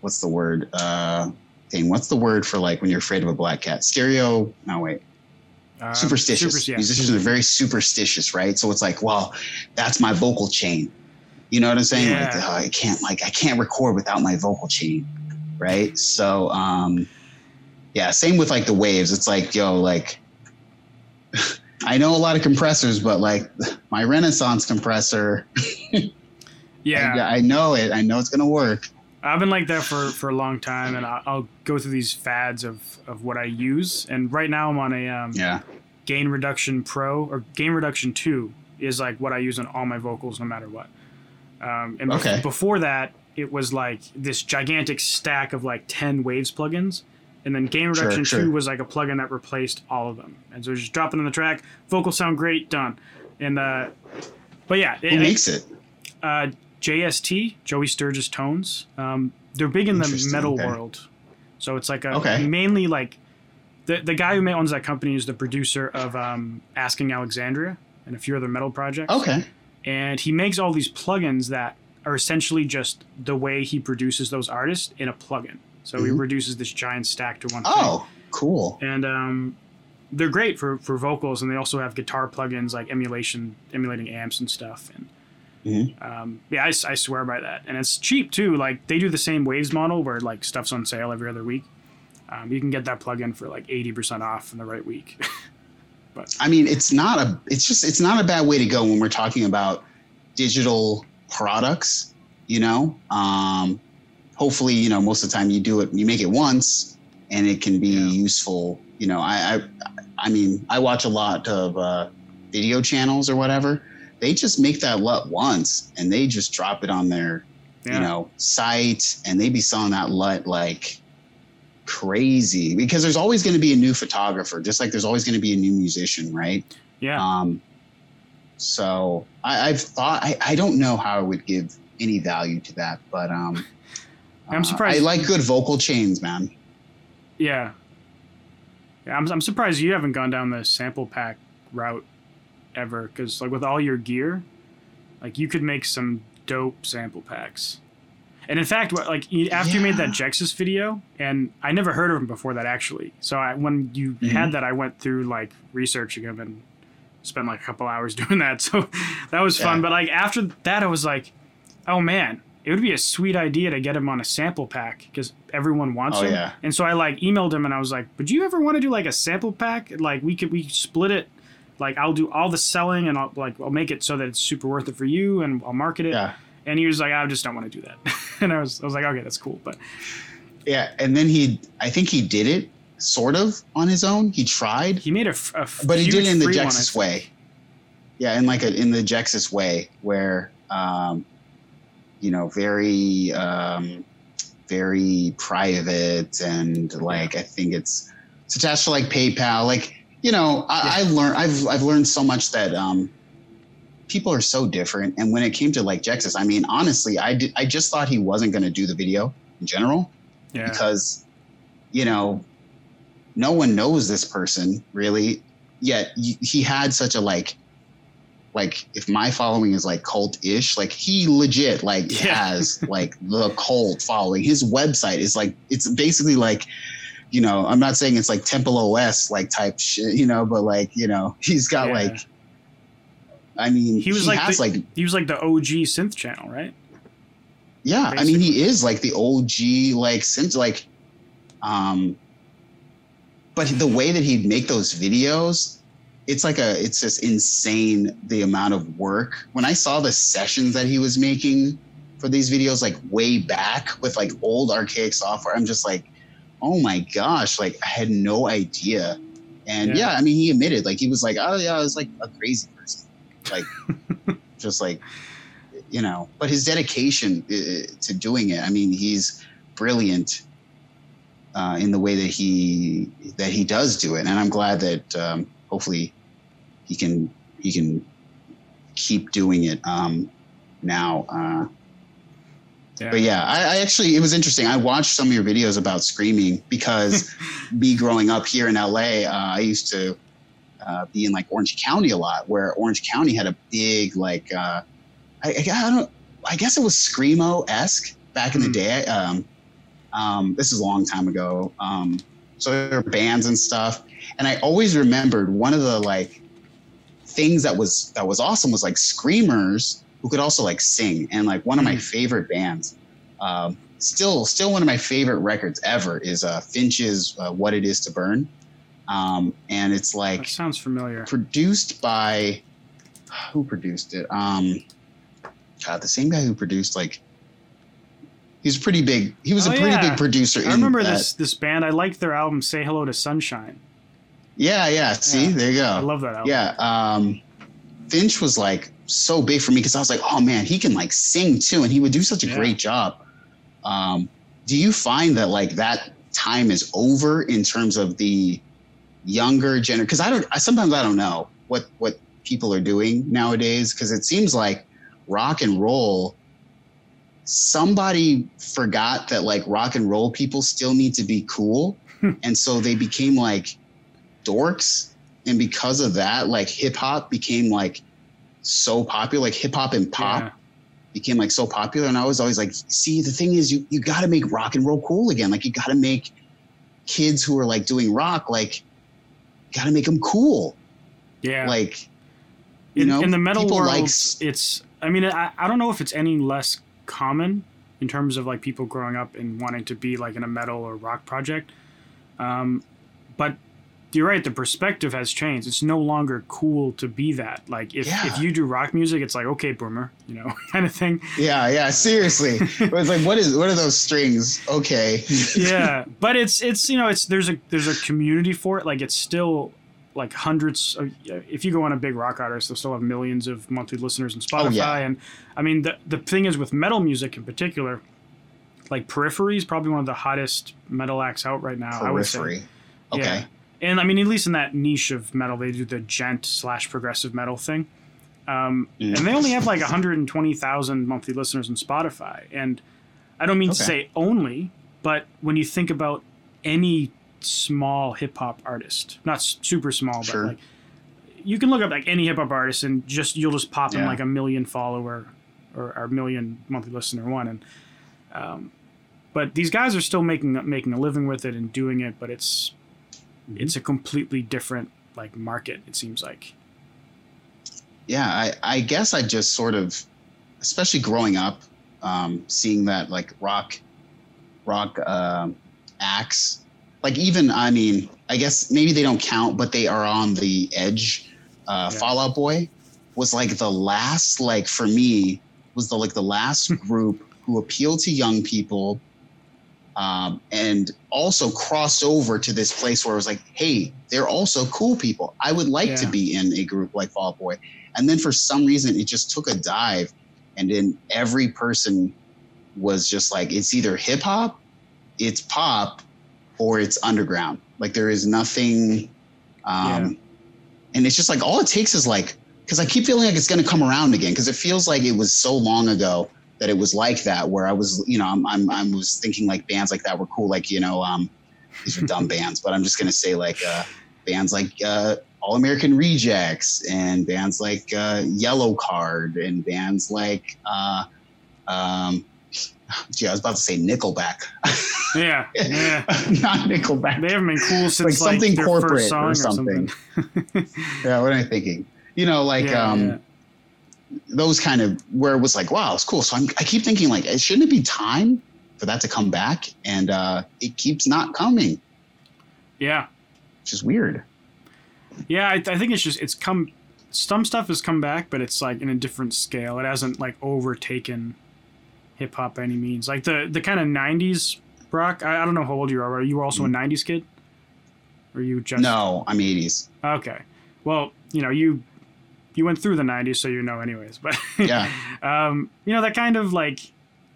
what's the word? Uh, dang, what's the word for like when you're afraid of a black cat? Stereo. No, wait Um, superstitious. super- yeah. Musicians are very superstitious, right? So it's like, well, that's my vocal chain. You know what I'm saying? Like, Yeah. oh, I can't like I can't record without my vocal chain, right? So, um, yeah, same with like the waves. It's like, yo, like I know a lot of compressors, but like my Renaissance compressor, Yeah. I, I know it. I know it's gonna work. I've been like that for, for a long time, and I'll, I'll go through these fads of, of what I use. And right now, I'm on a um, Yeah. gain reduction pro or gain reduction two is like what I use on all my vocals, no matter what. Um, and Okay. before that, it was like this gigantic stack of like ten waves plugins, and then gain reduction sure. two was like a plugin that replaced all of them. And so just dropping on the track, vocals sound great, done. And uh, but yeah, Who it- makes it? uh, JST, Joey Sturgis Tones. Um, they're big in the metal okay. world, so it's like a Okay. mainly like the the guy who owns that company is the producer of um, Asking Alexandria and a few other metal projects. Okay. and he makes all these plugins that are essentially just the way he produces those artists in a plugin. So he Mhm. reduces this giant stack to one. thing Oh, cool. and um, they're great for, for vocals and they also have guitar plugins like emulation emulating amps and stuff and Mhm. um, yeah I swear by that and it's cheap too like they do the same waves model where like stuff's on sale every other week um, you can get that plugin for like 80% off in the right week but I mean, it's not a. It's just. It's not a bad way to go when we're talking about digital products. You know, um, hopefully, you know, most of the time you do it. You make it once, and it can be Yeah. useful. You know, I, I, I mean, I watch a lot of uh, video channels or whatever. They just make that LUT once, and they just drop it on their yeah. you know site and they be selling that LUT like crazy because there's always going to be a new photographer just like there's always going to be a new musician right? Yeah. Um so I, i've thought I, I don't know how i would give any value to that but um I'm uh, surprised- i like good vocal chains man. Yeah. Yeah I'm, I'm surprised you haven't gone down the sample pack route ever because like with all your gear like you could make some dope sample packs and in fact what like you- after you made that jexus video and i never heard of him before that actually so I, when you Mhm. had that i went through like researching him and spent like a couple hours doing that so that was fun but like after that i was like oh man it would be a sweet idea to get him on a sample pack because everyone wants Oh, him yeah. and so I like emailed him and I was like, "Would you ever want to do like a sample pack? Like we could we split it. Like I'll do all the selling and I'll like I'll make it so that it's super worth it for you and I'll market it." yeah And he was like, "I just don't want to do that." and I was I was like, "Okay, that's cool." But yeah and then he i think he did it sort of on his own he tried he made a, a but he did it in the Jexus way. Yeah, in like a in the Jexus way, where um, you know, very um, very private and like I think it's it's attached to like PayPal. Like you know, I, I learned I've I've learned so much that um, people are so different. And when it came to like Jexus, I mean, honestly, I did I just thought he wasn't going to do the video in general Yeah. because you know no one knows this person really yet he had such a like like if my following is like cult-ish like he legit like Yeah. has like the cult following his website is like it's basically like you know i'm not saying it's like temple os like type shit you know but like you know he's got Yeah. like i mean He was like has the- like He was like the OG synth channel, right? yeah, I mean he is like the OG like synth like um but the way that he'd make those videos it's like a it's just insane the amount of work. When I saw the sessions that he was making for these videos like way back with like old archaic software, I'm just like, "Oh my gosh, like I had no idea." And Yeah. yeah, I mean he admitted like he was like, "Oh yeah, I was like a crazy person." Like just like you know but his dedication uh, to doing it i mean he's brilliant uh, in the way that he that he does do it and i'm glad that um, hopefully he can he can keep doing it um, now uh, Yeah. but yeah I, I actually it was interesting i watched some of your videos about screaming because me growing up here in la uh, i used to uh, be in like orange county a lot where orange county had a big like uh, I, I, don't i guess it was screamo-esque back in the Hmm. day um, um, this is a long time ago um, so there were bands and stuff and i always remembered one of the like things that was that was awesome was like screamers who could also like sing and like one of my Mm. favorite bands um, still still one of my favorite records ever is uh, finch's uh, what it is to burn um, and it's That like sounds familiar. produced by who produced it um god the same guy who produced like He's pretty big. He was Oh, a pretty yeah. big producer. I remember that. this this band. I liked their album "Say Hello to Sunshine." Yeah, yeah. See, Yeah. there you go. I love that album. Yeah. Um, Finch was like so big for me because I was like, oh man, he can like sing too, and he would do such a Yeah. great job. Um, do you find that like that time is over in terms of the younger generation? Because I don't. I sometimes I don't know what what people are doing nowadays because it seems like rock and roll. Somebody forgot that like rock and roll people still need to be cool, and so they became like dorks and because of that like hip hop became like so popular like hip hop and pop Yeah. became like so popular and i was always like see the thing is you you got to make rock and roll cool again like you got to make kids who are like doing rock like got to make them cool Yeah. like you in, know in the metal world, like it's. I mean, I, I don't know if it's any less common in terms of like people growing up and wanting to be like in a metal or rock project. Um, but you're right. The perspective has changed. It's no longer cool to be that. Like if, Yeah. if you do rock music, it's like okay, boomer, you know, kind of thing. yeah yeah seriously it's like what is what are those strings okay yeah but it's it's you know it's there's a there's a community for it like it's still like hundreds of, if you go on a big rock artist they'll still have millions of monthly listeners on spotify Oh, yeah. and i mean the, the thing is with metal music in particular like periphery is probably one of the hottest metal acts out right now i would say periphery okay Yeah. And i mean at least in that niche of metal they do the djent slash progressive metal thing. Um, Mm. and they only have like 120000 monthly listeners on spotify. And i don't mean to say only but when you think about any small hip-hop artist not super small Sure. but like you can look up like any hip-hop artist and just you'll just pop in like a million follower or, or a million monthly listener one. And um, but these guys are still making making a living with it and doing it but it's Mm-hmm. it's a completely different like market it seems like yeah i i guess i just sort of especially growing up um seeing that like rock rock um acts like even i mean i guess maybe they don't count but they are on the edge uh Yeah. fallout boy was like the last like for me was the like the last group who appealed to young people um, and also crossed over to this place where it was like, hey, they're also cool people. I would like to be in a group like Fall Out Boy. And then for some reason, it just took a dive, and then every person was just like, it's either hip hop, it's pop, or it's underground. Like there is nothing, um, and it's just like all it takes is like, because I keep feeling like it's going to come around again, because it feels like it was so long ago that it was like that where I was, you know, I'm, I'm, I was thinking like bands like that were cool. Like, you know, um, these are dumb bands, but I'm just going to say like, uh, bands like, uh, All American Rejects and bands like, uh, Yellow Card and bands like, uh, um, gee, I was about to say Nickelback, yeah yeah not Nickelback. they haven't been cool since like something their corporate first song or or something. something, yeah, what am I thinking? You know, like, Yeah, um. Those kind of where it was like, wow, it's cool. So I'm, I keep thinking like, shouldn't it be time for that to come back? And uh, it keeps not coming, yeah which is weird. Yeah, I, I think it's just it's come. Some stuff has come back, but it's like in a different scale. It hasn't like overtaken hip hop by any means. Like the the kind of '90s Brock. I, I don't know how old you are. Are you also a '90s kid? Or you just No, I'm 80s. Okay. Well, you know you you went through the '90s, so you know anyways. But Yeah. um, you know that kind of like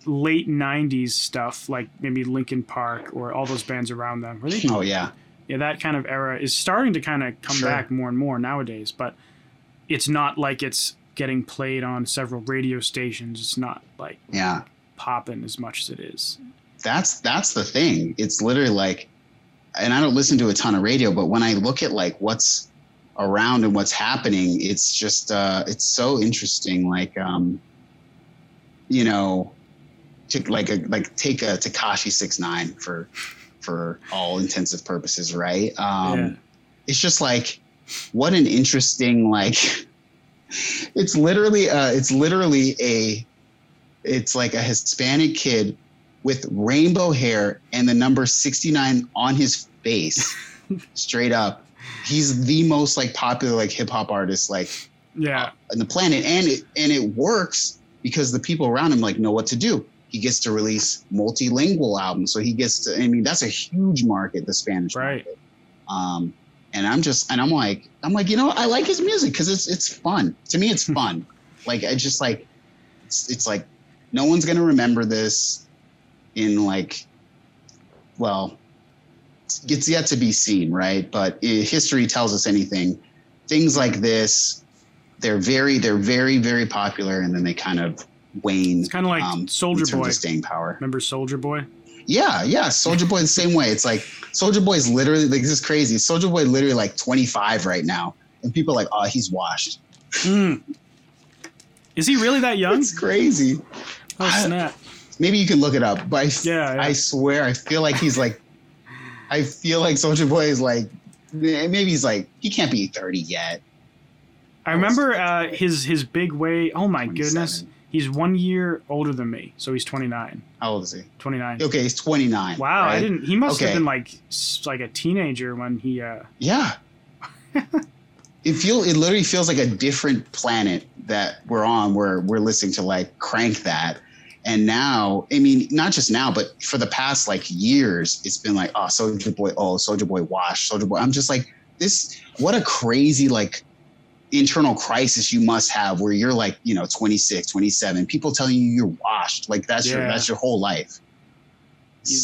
late '90s stuff, like maybe Linkin Park or all those bands around them. They Oh yeah. yeah, that kind of era is starting to kind of come Sure. back more and more nowadays, but it's not like it's getting played on several radio stations. It's not like Yeah. popping as much as it is. That's that's the thing. It's literally like, and I don't listen to a ton of radio, but when I look at like what's around and what's happening, it's just uh, it's so interesting. Like, um, you know, to, like a like take a Tekashi six nine for for all intensive purposes, right? Um, yeah. it's just like what an interesting like it's literally uh it's literally a it's like a hispanic kid with rainbow hair and the number 69 on his face straight up he's the most like popular like hip-hop artist like Yeah. on the planet and it and it works because the people around him like know what to do he gets to release multilingual albums. So he gets to, I mean, that's a huge market, the Spanish Right. market. Um, and I'm just, and I'm like, I'm like, you know, I like his music because it's it's fun. To me, it's fun. like I just like, it's, it's like, no one's gonna remember this in like, well, it's yet to be seen, right? But i history tells us anything. Things like this, they're very, they're very, very popular, and then they kind of wane. It's kind of like um, Soulja Boy. staying power. Remember Soulja Boy? Yeah, yeah. Soulja Boy the same way. It's like Soulja Boy is literally like this is crazy. Soulja Boy literally like 25 right now, and people are like, oh, he's washed. Mm. Is he really that young? It's crazy. Oh I- snap! Maybe you can look it up, but I, Yeah, yeah. I swear, I feel like he's like, I feel like Soulja Boy is like, maybe he's like, he can't be 30 yet. I remember uh, his his big way. Oh my goodness, he's one year older than me, so he's 29. How old is he? 29. Okay, he's 29. Wow, I didn't. He must have been like like a teenager when he. uh Yeah. it feel it literally feels like a different planet that we're on where we're listening to like crank that. And now, I mean, not just now, but for the past like years, it's been like, oh, Soulja Boy, oh, Soulja Boy, wash, Soulja Boy. I'm just like, this, what a crazy like internal crisis you must have where you're like, you know, 26, 27, people telling you you're washed. Like that's your, that's your whole life.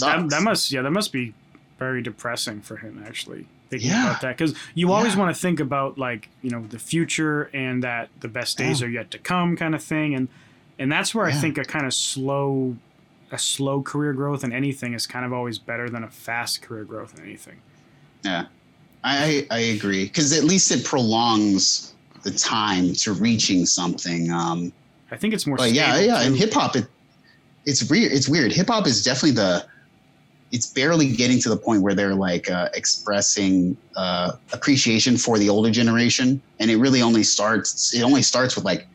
That, that must yeah, that must be very depressing for him actually. Thinking Yeah. about that because you always Yeah. want to think about like you know the future and that the best days Yeah. are yet to come kind of thing and and that's where I think a kind of slow a slow career growth in anything is kind of always better than a fast career growth in anything. Yeah, I I agree because at least it prolongs the time to reaching something. Um, I think it's more. but yeah, yeah, too. and hip hop it it's weird. It's weird. Hip hop is definitely the it's barely getting to the point where they're like uh, expressing uh, appreciation for the older generation, and it really only starts. It only starts with like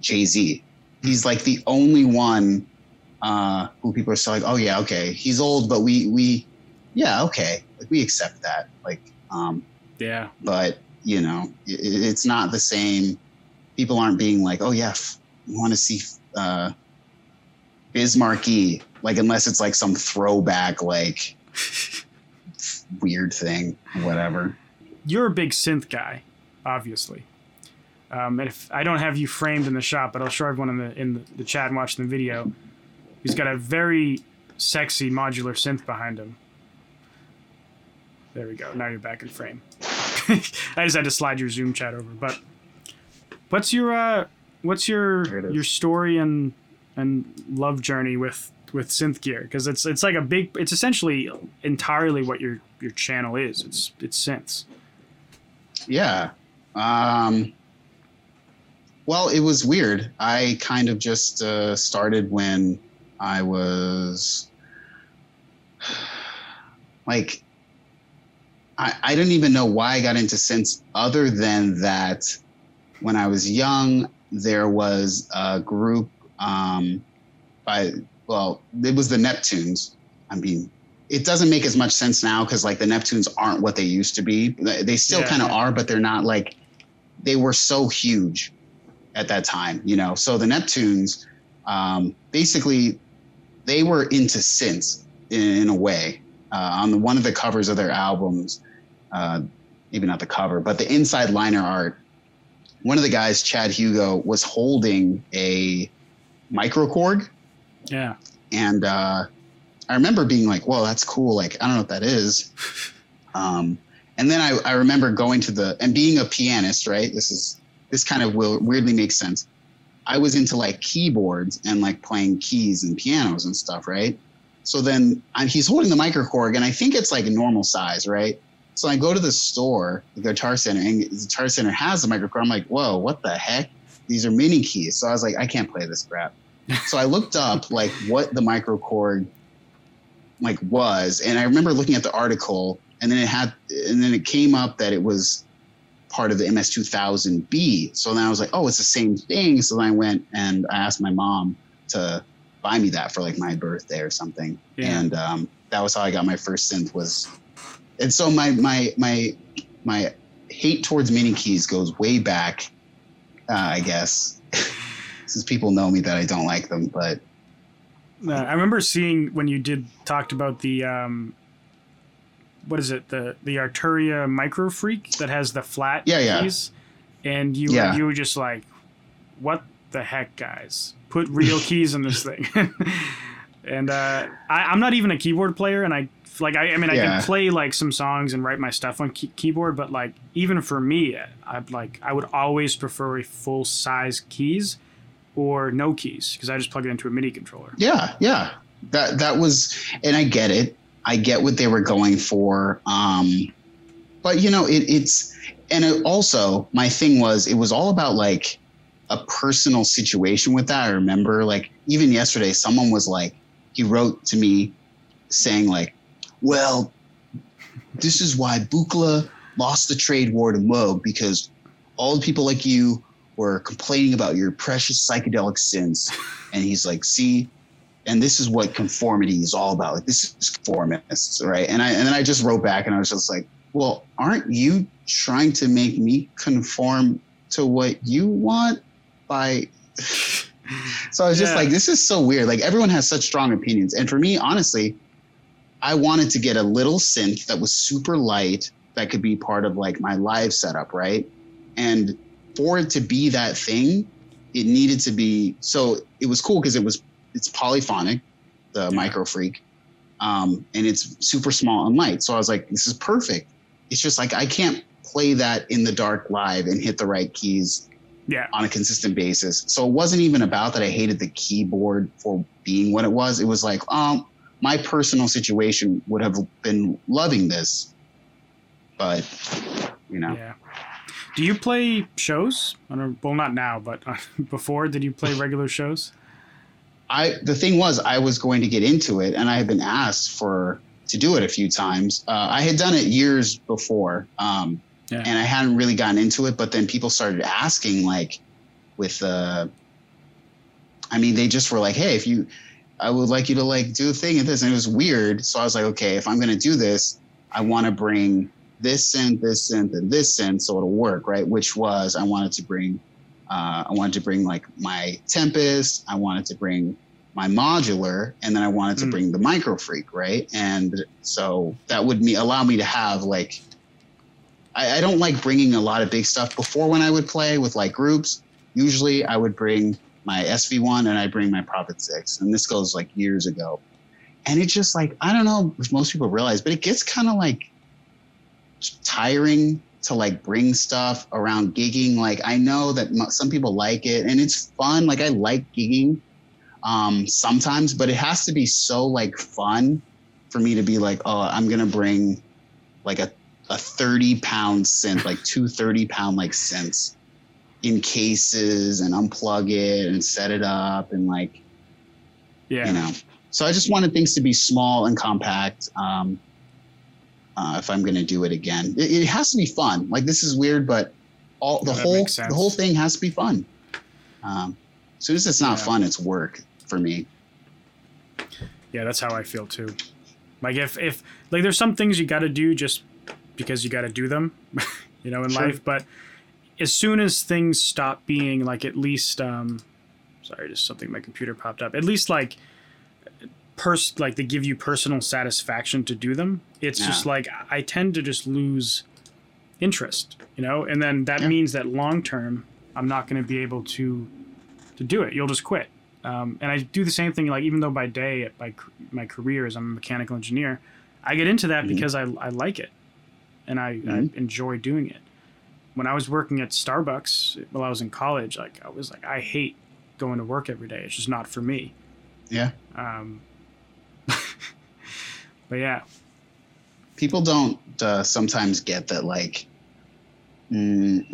Jay Z. He's like the only one uh, who people are still like, oh yeah, okay, he's old, but we we yeah, okay, like we accept that. Like, um, yeah, but you know, it, it's not the same. People aren't being like, oh yeah, f- want to see uh, Biz Markie, like unless it's like some throwback, like weird thing, whatever. you're a big synth guy, obviously. Um, and if I don't have you framed in the shot, but I'll show everyone in the in the, the chat and watching the video. He's got a very sexy modular synth behind him. There we go. Now you're back in frame. I just had to slide your Zoom chat over. But what's your uh, what's your There it is. your story and and love journey with with synth gear? Because it's it's like a big. It's essentially entirely what your your channel is. It's it's synths. Yeah. Um, well, it was weird. I kind of just uh, started when I was like, I, I didn't even know why I got into synths other than that when I was young, there was a group um, by, well, it was the Neptunes. I mean, it doesn't make as much sense now because like the Neptunes aren't what they used to be. They still Yeah, kind of are, but they're not like they were so huge at that time, you know. So the Neptunes, um, basically, they were into synths in, in a way. Uh, on the, one of the covers of their albums, uh, maybe not the cover, but the inside liner art, one of the guys, Chad Hugo, was holding a microkorg Yeah. and uh, I remember being like, "Whoa, that's cool!" Like, I don't know what that is. Um, and then I, I remember going to the and being a pianist, right? This is this kind of will weirdly makes sense. I was into like keyboards and like playing keys and pianos and stuff, right? So then i he's holding the microkorg, and I think it's like a normal size, right? So I go to the store, the Guitar Center, and the Guitar Center has the microkorg. I'm like, "Whoa, what the heck? These are mini keys." So I was like, "I can't play this crap." so I looked up like what the microkorg like was, and I remember looking at the article, and then it had, and then it came up that it was part of the MS2000B. So then I was like, oh, it's the same thing. So then I went and I asked my mom to buy me that for like my birthday or something, Yeah. and um, that was how I got my first synth. Was, and so my my my my hate towards mini keys goes way back, uh, I guess. Since people know me that I don't like them, but Uh, I remember seeing when you did talked about the um, what is it the the Arturia Micro Freak that has the flat Yeah, yeah. keys, and you Yeah. you were just like, what the heck, guys? Put real keys in this thing. and uh, I, I'm not even a keyboard player, and I like I, I mean I Yeah. can play like some songs and write my stuff on key- keyboard, but like even for me, I'd like I would always prefer a full size keys or no keys because I just plug it into a MIDI controller. Yeah, yeah. That that was, and I get it. I get what they were going for. Um, but you know, it, it's and it also my thing was it was all about like a personal situation with that. I remember like even yesterday, someone was like, he wrote to me saying like, well, this is why Buchla lost the trade war to Moog because all the people like you were complaining about your precious psychedelic sins. And he's like, see, and this is what conformity is all about. Like this is conformists, right? And I and then I just wrote back and I was just like, well, aren't you trying to make me conform to what you want by so I was just Yeah. like, this is so weird. Like everyone has such strong opinions. And for me, honestly, I wanted to get a little synth that was super light that could be part of like my live setup, right? And for it to be that thing, it needed to be so it was cool because it was it's polyphonic, the Yeah. micro freak. Um, and it's super small and light. So I was like, this is perfect. It's just like I can't play that in the dark live and hit the right keys Yeah. on a consistent basis. So it wasn't even about that I hated the keyboard for being what it was. It was like, um, my personal situation would have been loving this, but you know, Yeah. Do you play shows? I don't, well, not now, but before, did you play regular shows? I the thing was I was going to get into it, and I had been asked for to do it a few times. Uh, I had done it years before, um, Yeah. and I hadn't really gotten into it. But then people started asking, like, with uh, I mean, they just were like, "Hey, if you, I would like you to like do a thing at this," and it was weird. So I was like, "Okay, if I'm going to do this, I want to bring this synth, this synth, and this synth, so it'll work, right?" Which was I wanted to bring uh, I wanted to bring like my Tempest. I wanted to bring my modular, and then I wanted to Mm. bring the Micro Freak, right? And so that would me allow me to have like. I, I don't like bringing a lot of big stuff before when I would play with like groups. Usually, I would bring my SV1 and I bring my Prophet Six, and this goes like years ago. And it's just like I don't know if most people realize, but it gets kind of like tiring to like bring stuff around gigging. Like I know that mo- some people like it and it's fun. Like I like gigging um, sometimes, but it has to be so like fun for me to be like, oh, I'm gonna bring like a a 30 pound synth, like two 30 pound like synths in cases and unplug it and set it up and like Yeah. you know. So I just wanted things to be small and compact. Um, uh, if I'm going to do it again, it, it has to be fun. Like this is weird, but all the whole the whole thing has to be fun. Um, as soon as it's not Yeah. fun, it's work for me. Yeah, that's how I feel too. Like if if like there's some things you got to do just because you got to do them, you know, in Sure. life. But as soon as things stop being like at least, um, sorry, just something my computer popped up. At least like pers like they give you personal satisfaction to do them. It's just like I tend to just lose interest, you know, and then that Yeah. means that long term I'm not going to be able to to do it. You'll just quit. Um, and I do the same thing. Like even though by day, my my career is I'm a mechanical engineer, I get into that Mhm. because I, I like it, and I, Mhm. I enjoy doing it. When I was working at Starbucks while I was in college, like I was like I hate going to work every day. It's just not for me. Yeah. Um, but yeah, People don't uh, sometimes get that. Like, mm,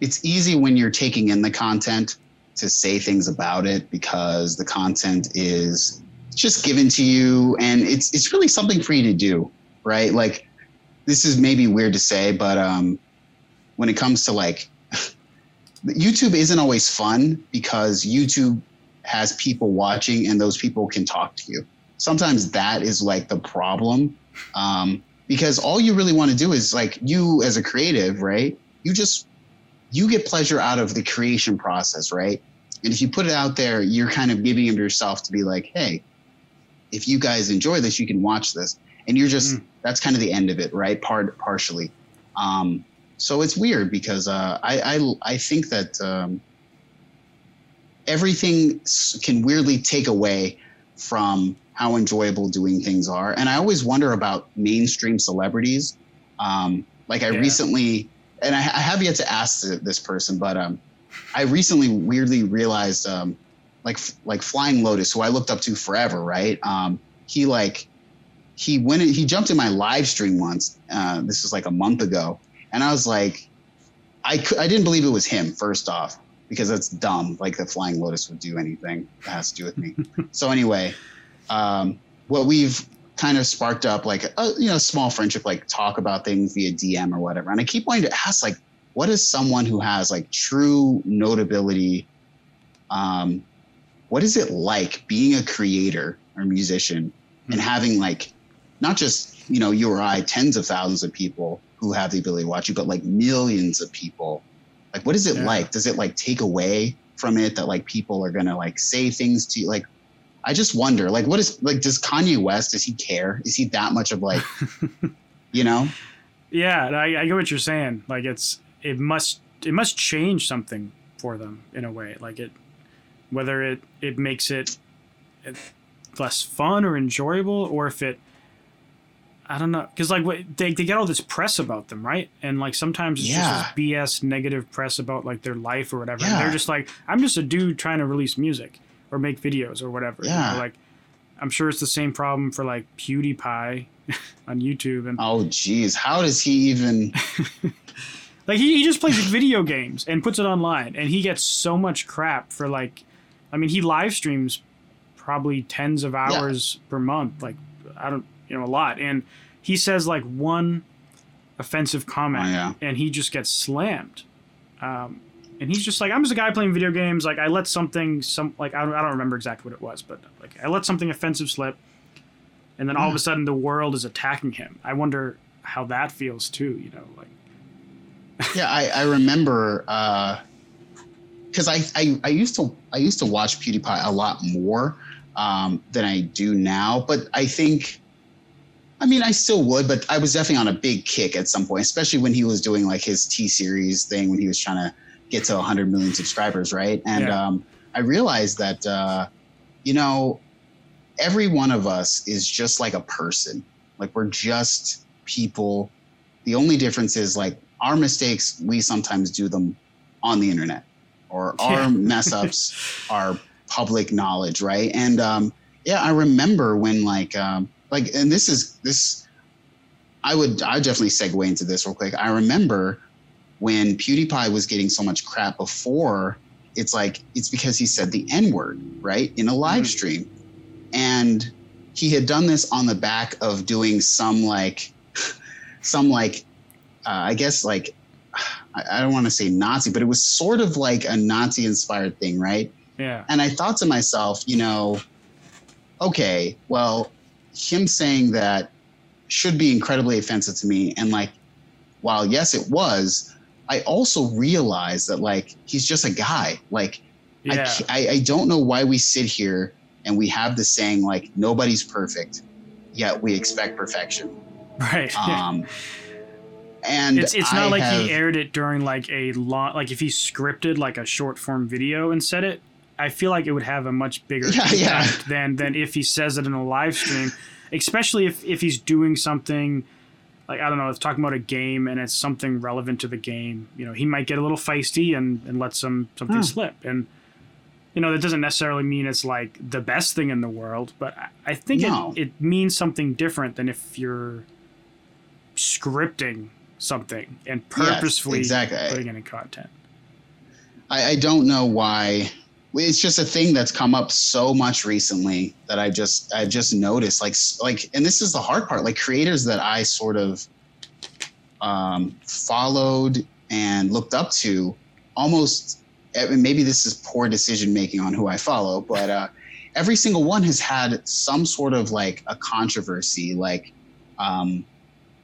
it's easy when you're taking in the content to say things about it because the content is just given to you and it's it's really something for you to do right like this is maybe weird to say but um when it comes to like youtube isn't always fun because youtube has people watching and those people can talk to you sometimes that is like the problem um because all you really want to do is like you as a creative right you just you get pleasure out of the creation process right And if you put it out there, you're kind of giving of yourself to be like, hey, if you guys enjoy this, you can watch this. And you're just mm. that's kind of the end of it, right? Part partially. Um, so it's weird because uh, I, I I think that um, everything can weirdly take away from how enjoyable doing things are. And I always wonder about mainstream celebrities. Um, like I yeah. recently, and I, I, have yet to ask this person, but um, I recently weirdly realized, um, like like Flying Lotus, who I looked up to forever, right? Um, he like he went he jumped in my live stream once. Uh, this was like a month ago, and I was like, I could, I didn't believe it was him. First off, because that's dumb. Like the Flying Lotus would do anything that has to do with me. so anyway, um, what we've kind of sparked up like a you know small friendship, like talk about things via DM or whatever. And I keep wanting to ask like, what is someone who has like true notability? Um, what is it like being a creator or musician mm-hmm. and hmm. having like not just you know you or I, tens of thousands of people who have the ability to watch you, but like millions of people. Like, what is it yeah. like? Does it like take away from it that like people are gonna like say things to you? Like, I just wonder, like, what is like, does Kanye West, does he care? Is he that much of like, you know? Yeah, I, I get what you're saying. Like, it's, it must, it must change something for them in a way. Like, it, whether it, it makes it less fun or enjoyable, or if it, I don't know, because like what, they, they get all this press about them, right? And like sometimes it's yeah. just BS negative press about like their life or whatever. Yeah. And they're just like, I'm just a dude trying to release music or make videos or whatever. Yeah. You know, like I'm sure it's the same problem for like PewDiePie on YouTube and Oh geez, how does he even like he, he just plays video games and puts it online and he gets so much crap for like I mean he live streams probably tens of hours yeah. per month. Like I don't you know, a lot. And he says like one offensive comment oh, yeah. and he just gets slammed. Um, and he's just like, I'm just a guy playing video games. Like I let something, some like I don't, I don't remember exactly what it was, but like I let something offensive slip, and then all of a sudden the world is attacking him. I wonder how that feels too. You know, like. yeah, I, I remember because uh, I, I I used to I used to watch PewDiePie a lot more um, than I do now, but I think. I mean, I still would, but I was definitely on a big kick at some point, especially when he was doing like his T series thing, when he was trying to get to 100 million subscribers, right? And yeah. um, I realized that, uh, you know, every one of us is just like a person. Like we're just people. The only difference is like our mistakes, we sometimes do them on the internet, or our yeah. mess ups are public knowledge, right? And um, yeah, I remember when like um, like, and this is this. I would I definitely segue into this real quick. I remember when PewDiePie was getting so much crap before, it's like it's because he said the N word, right, in a live mm-hmm. stream. And he had done this on the back of doing some like, some like, uh, I guess like, I, I don't want to say Nazi, but it was sort of like a Nazi inspired thing, right? Yeah. And I thought to myself, you know, okay, well, him saying that should be incredibly offensive to me. And like, while yes, it was, I also realize that like he's just a guy. Like yeah. I, I, I don't know why we sit here and we have the saying like nobody's perfect, yet we expect perfection. Right. Um, and it's it's not I like have, he aired it during like a long like if he scripted like a short form video and said it. I feel like it would have a much bigger yeah, impact yeah. than than if he says it in a live stream, especially if if he's doing something like I don't know, it's talking about a game and it's something relevant to the game. You know, he might get a little feisty and, and let some something hmm. slip. And you know, that doesn't necessarily mean it's like the best thing in the world, but I, I think no. it, it means something different than if you're scripting something and purposefully yes, exactly. putting it in content. I, I don't know why it's just a thing that's come up so much recently that I just I've just noticed like like and this is the hard part like creators that I sort of um, followed and looked up to almost maybe this is poor decision making on who I follow but uh, every single one has had some sort of like a controversy like um,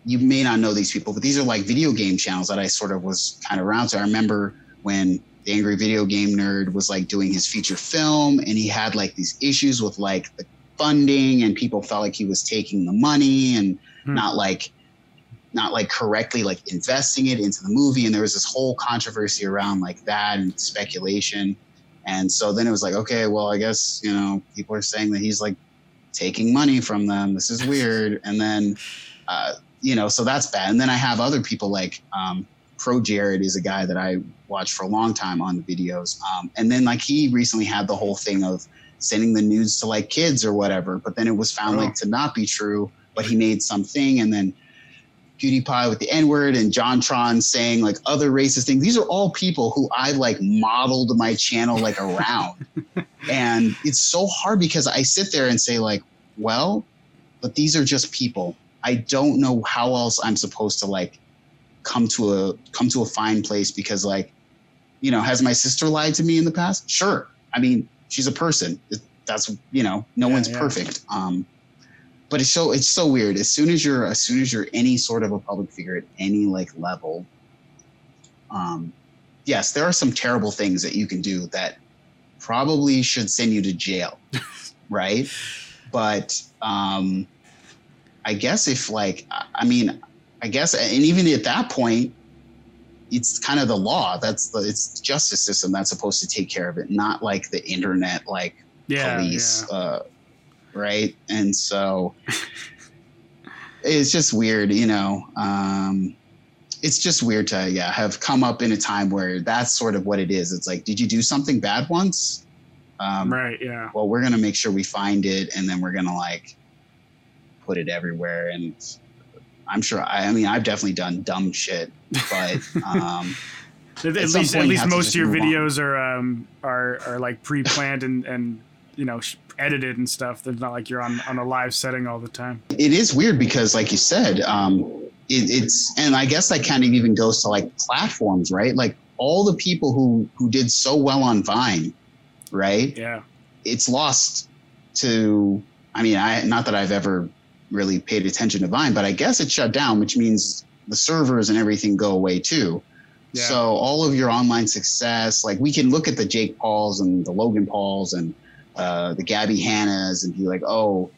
you may not know these people but these are like video game channels that I sort of was kind of around so I remember when the angry video game nerd was like doing his feature film and he had like these issues with like the funding and people felt like he was taking the money and Hmm. not like not like correctly like investing it into the movie. And there was this whole controversy around like that and speculation. And so then it was like okay well i guess you know people are saying that he's like taking money from them. This is weird. And then uh, you know so that's bad. And then i have other people like um, ProJared is a guy that i watched for a long time on the videos um, and then like he recently had the whole thing of sending the nudes to like kids or whatever but then it was found Oh. like to not be true but he made something and then PewDiePie with the N word and JonTron saying like other racist things. These are all people who I like modeled my channel like around. and it's so hard because I sit there and say, like, well, but these are just people. I don't know how else I'm supposed to like come to a come to a fine place because like, you know, has my sister lied to me in the past? Sure. I mean, she's a person. That's you know, no Yeah, one's yeah. perfect. Um but it's so it's so weird. As soon as you're as soon as you're any sort of a public figure at any like level, um, yes, there are some terrible things that you can do that probably should send you to jail, right? But um, I guess if like I- I mean, I guess and even at that point, it's kind of the law. That's the it's the justice system that's supposed to take care of it, not like the internet like Yeah, police, yeah. uh, right? And so it's just weird, you know. Um, it's just weird to yeah have come up in a time where that's sort of what it is. It's like, did you do something bad once? Um, right. Yeah. Well, we're gonna make sure we find it, and then we're gonna like put it everywhere. And I'm sure. I, I mean, I've definitely done dumb shit, but um, At, At least, at you least most of your move on. videos are um are are like pre-planned and and you know edited and stuff. They're not like you're on on a live setting all the time. it is weird because like you said um it, it's and i guess that kind of even goes to like platforms right like all the people who who did so well on vine right Yeah. it's lost to i mean i not that i've ever really paid attention to vine but i guess it shut down which means the servers and everything go away too Yeah. so all of your online success like we can look at the jake pauls and the logan pauls and uh, the gabby hannas and be like oh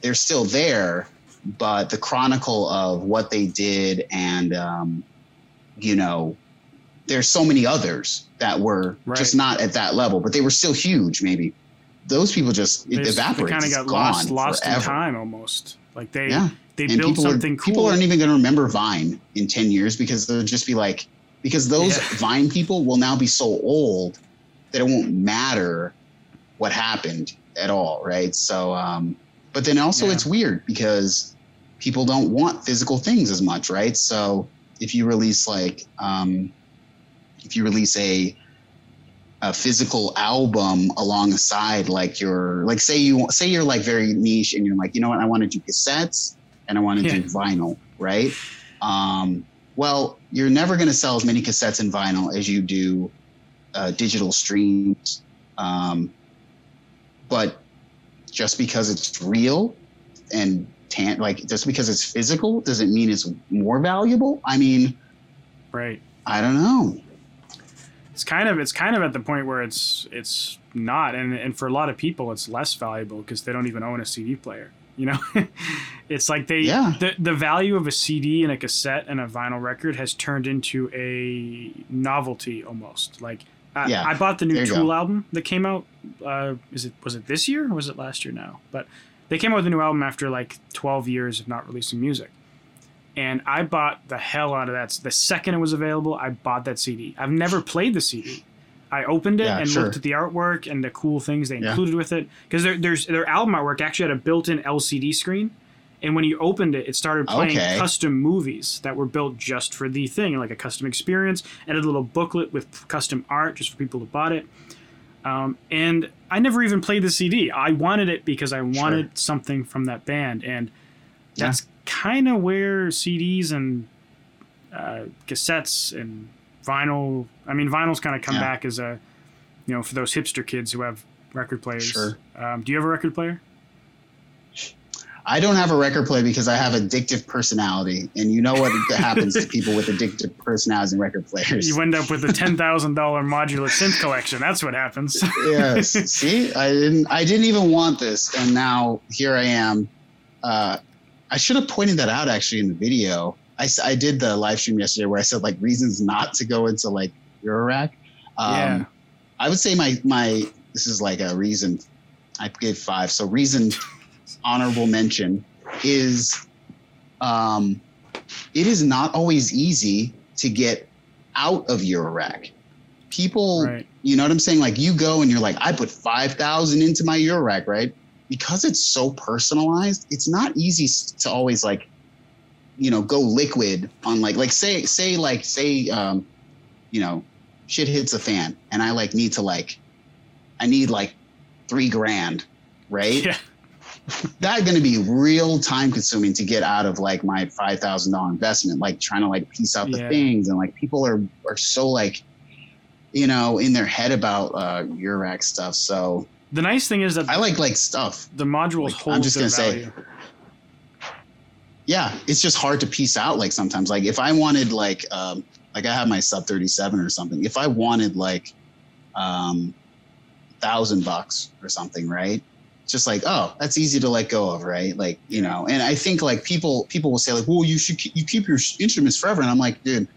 they're still there but the chronicle of what they did and um, you know there's so many others that were Right. just not at that level but they were still huge maybe those people just They, just- kind of got lost lost in time almost. Like they yeah they and built people are- something cool. people aren't even going to remember vine in 10 years because they'll just be like because those Yeah. vine people will now be so old that it won't matter what happened at all right so um but then also Yeah. it's weird because people don't want physical things as much right so if you release like um if you release a a physical album alongside like your like say you say you're like very niche and you're like you know what? I want to do cassettes and I want to Yeah. do vinyl right? Um well you're never going to sell as many cassettes and vinyl as you do uh, digital streams. Um but just because it's real and tan- like just because it's physical doesn't mean it's more valuable. I mean right. i don't know It's kind of it's kind of at the point where it's it's not, and and for a lot of people it's less valuable because they don't even own a CD player. You know, it's like they Yeah. the the value of a CD and a cassette and a vinyl record has turned into a novelty almost. Like I, Yeah. I bought the new Tool go. album that came out. Uh, is it was it this year or was it last year now? But they came out with a new album after like 12 years of not releasing music. And I bought the hell out of that. The second it was available, I bought that CD. I've never played the CD. I opened it Yeah, and sure. looked at the artwork and the cool things they Yeah. included with it. Because there's their album artwork actually had a built-in LCD screen, and when you opened it, it started playing Okay. custom movies that were built just for the thing, like a custom experience, and a little booklet with custom art just for people who bought it. Um, and I never even played the CD. I wanted it because I wanted something from that band, and Yeah. that's kind of where CDs and uh, cassettes and vinyl. I mean, vinyl's kind of come Yeah. back as a, you know, for those hipster kids who have record players. Sure. Um, do you have a record player? I don't have a record player because I have addictive personality, and you know what happens to people with addictive personalities and record players. You end up with a ten thousand dollar modular synth collection. That's what happens. yes. See, I didn't. I didn't even want this, and now here I am. Uh, I should have pointed that out actually in the video. I, I did the live stream yesterday where I said like reasons not to go into like Eurorack. Um, Yeah. I would say my my this is like a reason. I gave five. So reason honorable mention is um, it is not always easy to get out of Eurorack. People, Right. you know what I'm saying? Like you go and you're like, I put five thousand into my Eurorack, right? Because it's so personalized, it's not easy to always like, you know, go liquid on like like say say like say um, you know, shit hits a fan and I like need to like I need like three grand, right? Yeah. That's gonna be real time consuming to get out of like my five thousand dollar investment, like trying to like piece out the Yeah. things and like people are are so like you know in their head about uh Eurorack stuff. So The nice thing is that I like like stuff. the modules like, hold I'm just gonna say- Yeah, it's just hard to piece out like sometimes. Like if I wanted like um like I have my sub thirty seven or something. If I wanted like um thousand bucks or something, right? Just like, oh, that's easy to let go of, right? Like, you know, and I think like people people will say like, well, you should keep, you keep your instruments forever, and I'm like, dude,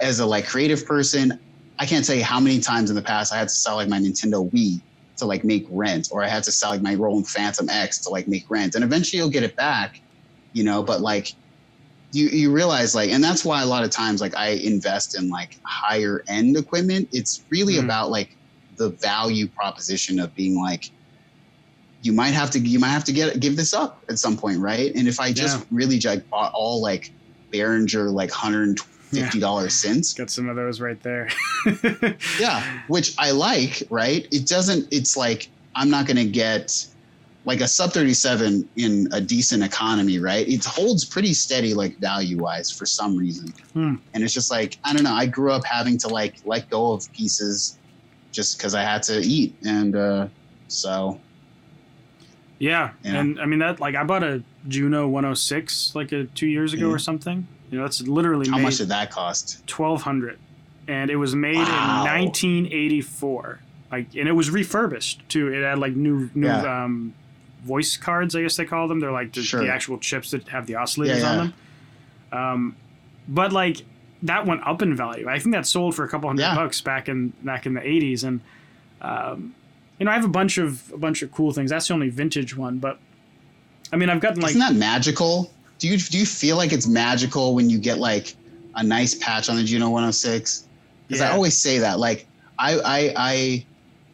as a like creative person, I can't tell you how many times in the past I had to sell like my Nintendo Wii to like make rent, or I had to sell like my Roland Phantom X to like make rent, and eventually you'll get it back, you know. But like, you you realize like, and that's why a lot of times like I invest in like higher end equipment. It's really Mhm. about like the value proposition of being like, you might have to you might have to get give this up at some point, right? And if I just Yeah. really like bought all like Behringer like hundred and fifty dollars cents Got some of those right there. yeah which i like right it doesn't it's like i'm not going to get like a sub 37 in a decent economy right it holds pretty steady like value wise for some reason Hmm. and it's just like i don't know i grew up having to like let go of pieces just because i had to eat and uh so Yeah, Yeah. and I mean that like I bought a Juno 106 like a, two years ago Mhm. or something. You know, that's literally how much did that cost twelve hundred, and it was made Wow. in 1984. Like, and it was refurbished too. It had like new new Yeah. um, voice cards, I guess they call them. They're like the, Sure. the actual chips that have the oscillators Yeah, on them. Um, but like that went up in value. I think that sold for a couple hundred Yeah. bucks back in back in the 80s, and um, you know I have a bunch of a bunch of cool things. That's the only vintage one, but I mean I've gotten like isn't that magical do you do you feel like it's magical when you get like a nice patch on the juno 106 because I always say that. Like, I, I, I,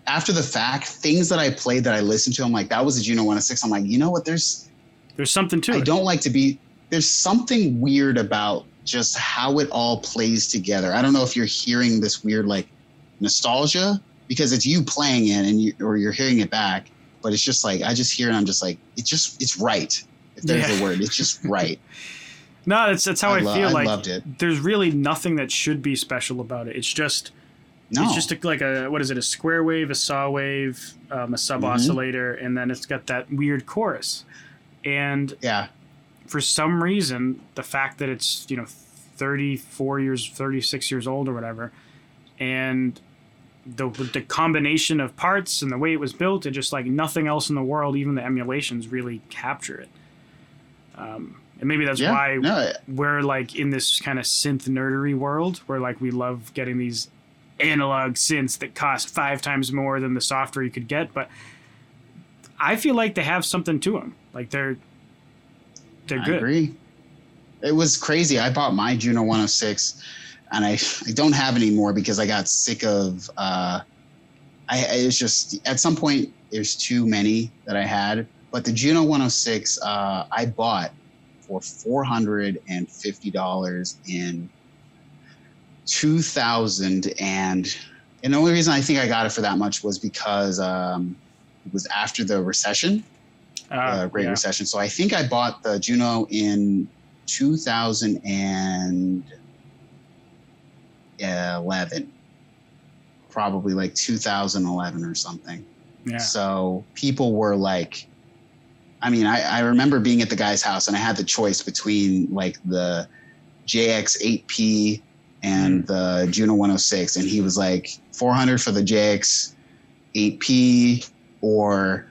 after the fact, things that I played that I listened to, I'm like, that was a Juno 106. I'm like, you know what? There's, there's something to I it. don't like to be. There's something weird about just how it all plays together. I don't know if you're hearing this weird like nostalgia because it's you playing it and you or you're hearing it back, but it's just like I just hear it. and I'm just like, it's just it's right. If there's Yeah. a word, it's just right. No, that's that's how I, lo- feel. I like loved it. there's really nothing that should be special about it. It's just No, it's just a, like a what is it? A square wave, a saw wave, um, a sub Mm-hmm. oscillator, and then it's got that weird chorus. And yeah, for some reason, the fact that it's you know 34 years, 36 years old or whatever, and the the combination of parts and the way it was built, it just like nothing else in the world, even the emulations, really capture it. Um, and maybe that's yeah. why no, we're like in this kind of synth nerdery world where like we love getting these analog synths that cost five times more than the software you could get but i feel like they have something to them like they're they're I good agree. It was crazy. I bought my Juno 106, and I I don't have any more because I got sick of. Uh, I it's just at some point there's too many that I had, but the Juno 106 uh, I bought for four hundred and fifty dollars in 2000 and and the only reason I think I got it for that much was because um, it was after the recession Uh, uh, Great yeah. Recession. So I think I bought the Juno in 2011, probably like 2011 or something. yeah So people were like, I mean, I, I remember being at the guy's house and I had the choice between like the JX8P and mm. the Juno 106, and he was like 400 for the JX 8P or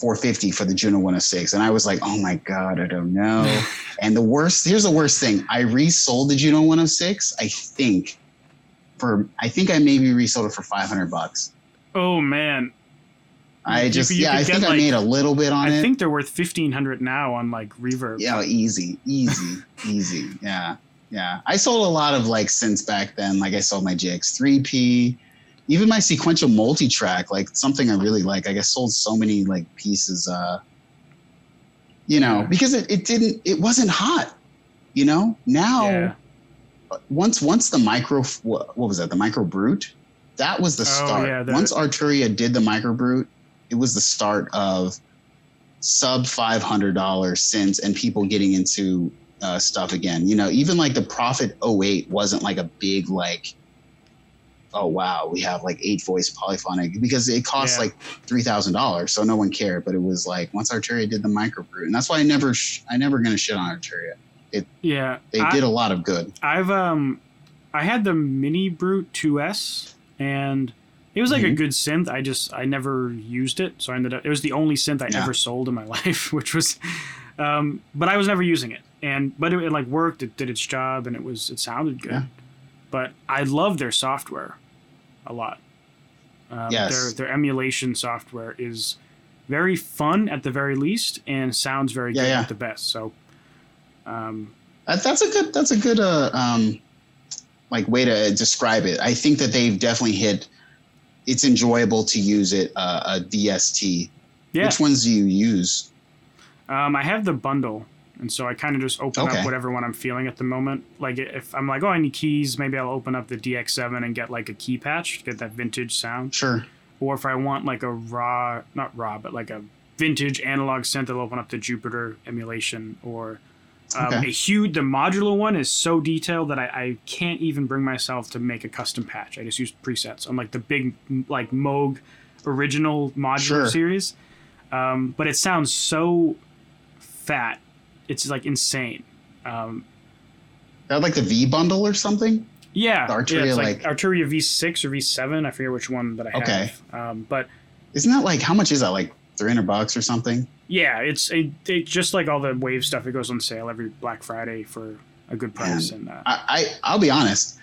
450 for the Juno 106. And I was like, oh my God, I don't know. and the worst, here's the worst thing. I resold the Juno 106, I think, for, I think I maybe resold it for 500 bucks. Oh man. I just, you yeah, I think I made a little bit on I it. I think they're worth fifteen hundred now on like reverb. Yeah, easy, easy, easy. Yeah, yeah. I sold a lot of like synths back then. Like I sold my JX3P, even my Sequential Multi-Trak, like something I really like. Like I sold so many like pieces. Uh, you know, Yeah. because it, it didn't, it wasn't hot. You know, now Yeah. once once the micro, what, what was that? The MicroBrute. That was the Oh, start. yeah, the- once Arturia did the MicroBrute, it was the start of sub five hundred dollars synths and people getting into uh, stuff again. You know, even like the Prophet 08 wasn't like a big like, oh wow, we have like eight voice polyphonic because it cost Yeah. like three thousand dollars, so no one cared. But it was like once Arturia did the MicroBrute, and that's why I never, sh- I never gonna shit on Arturia. Yeah. They I- did a lot of good. I've um I had the MiniBrute 2S and it was like a Mhm. good synth. I just I never used it, so I ended up it was the only synth I Yeah. ever sold in my life, which was um but I was never using it. And but it, it like worked, it did its job and it was it sounded good. Yeah. But I love their software a lot. Um, Yes. their their emulation software is very fun at the very least and sounds very Yeah, good at the best. So um that's a good. That's a good. Uh, um, like way to describe it. I think that they've definitely hit. It's enjoyable to use it. Uh, a DST. yeah. Which ones do you use? Um, I have the bundle, and so I kind of just open Okay. up whatever one I'm feeling at the moment. Like if I'm like, oh, I need keys, maybe I'll open up the DX7 and get like a key patch, get that vintage sound. Sure. Or if I want like a raw, not raw, but like a vintage analog synth, I'll open up the Jupiter emulation. Or um, Okay. a huge, the modular one is so detailed that I, I can't even bring myself to make a custom patch. I just use presets on like the big like Moog original modular Sure. series. Um, but it sounds so fat. It's like insane. Um, That like the V bundle or something. yeah, The yeah, Arturia, it's like, like- Arturia V6 or V7. I forget which one that I Okay. have. Um, but Isn't that like how much is that? Like three hundred bucks or something? Yeah, it's a, it, just like all the Wave stuff. It goes on sale every Black Friday for a good price. And uh, I, I I'll be honest.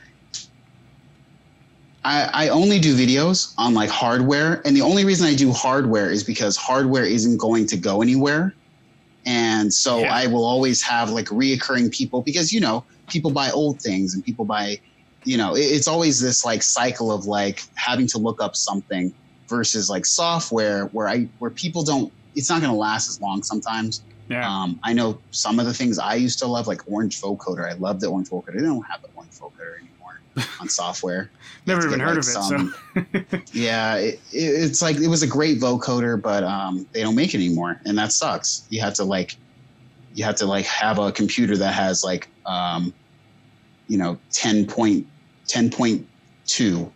I, I only do videos on like hardware, and the only reason I do hardware is because hardware isn't going to go anywhere, and so Yeah. I will always have like reoccurring people because you know people buy old things and people buy, you know, it, it's always this like cycle of like having to look up something versus like software where I where people don't. It's not going to last as long sometimes. yeah, Um, I know some of the things I used to love, like Orange Vocoder. I love the Orange Vocoder. They don't have the Orange Vocoder anymore on software. Never even get, heard like, of it. some- yeah, it, it, it's like it was a great vocoder, but um, they don't make it anymore, and that sucks. You have to like, you have to like have a computer that has like, um, you know, 10.10.2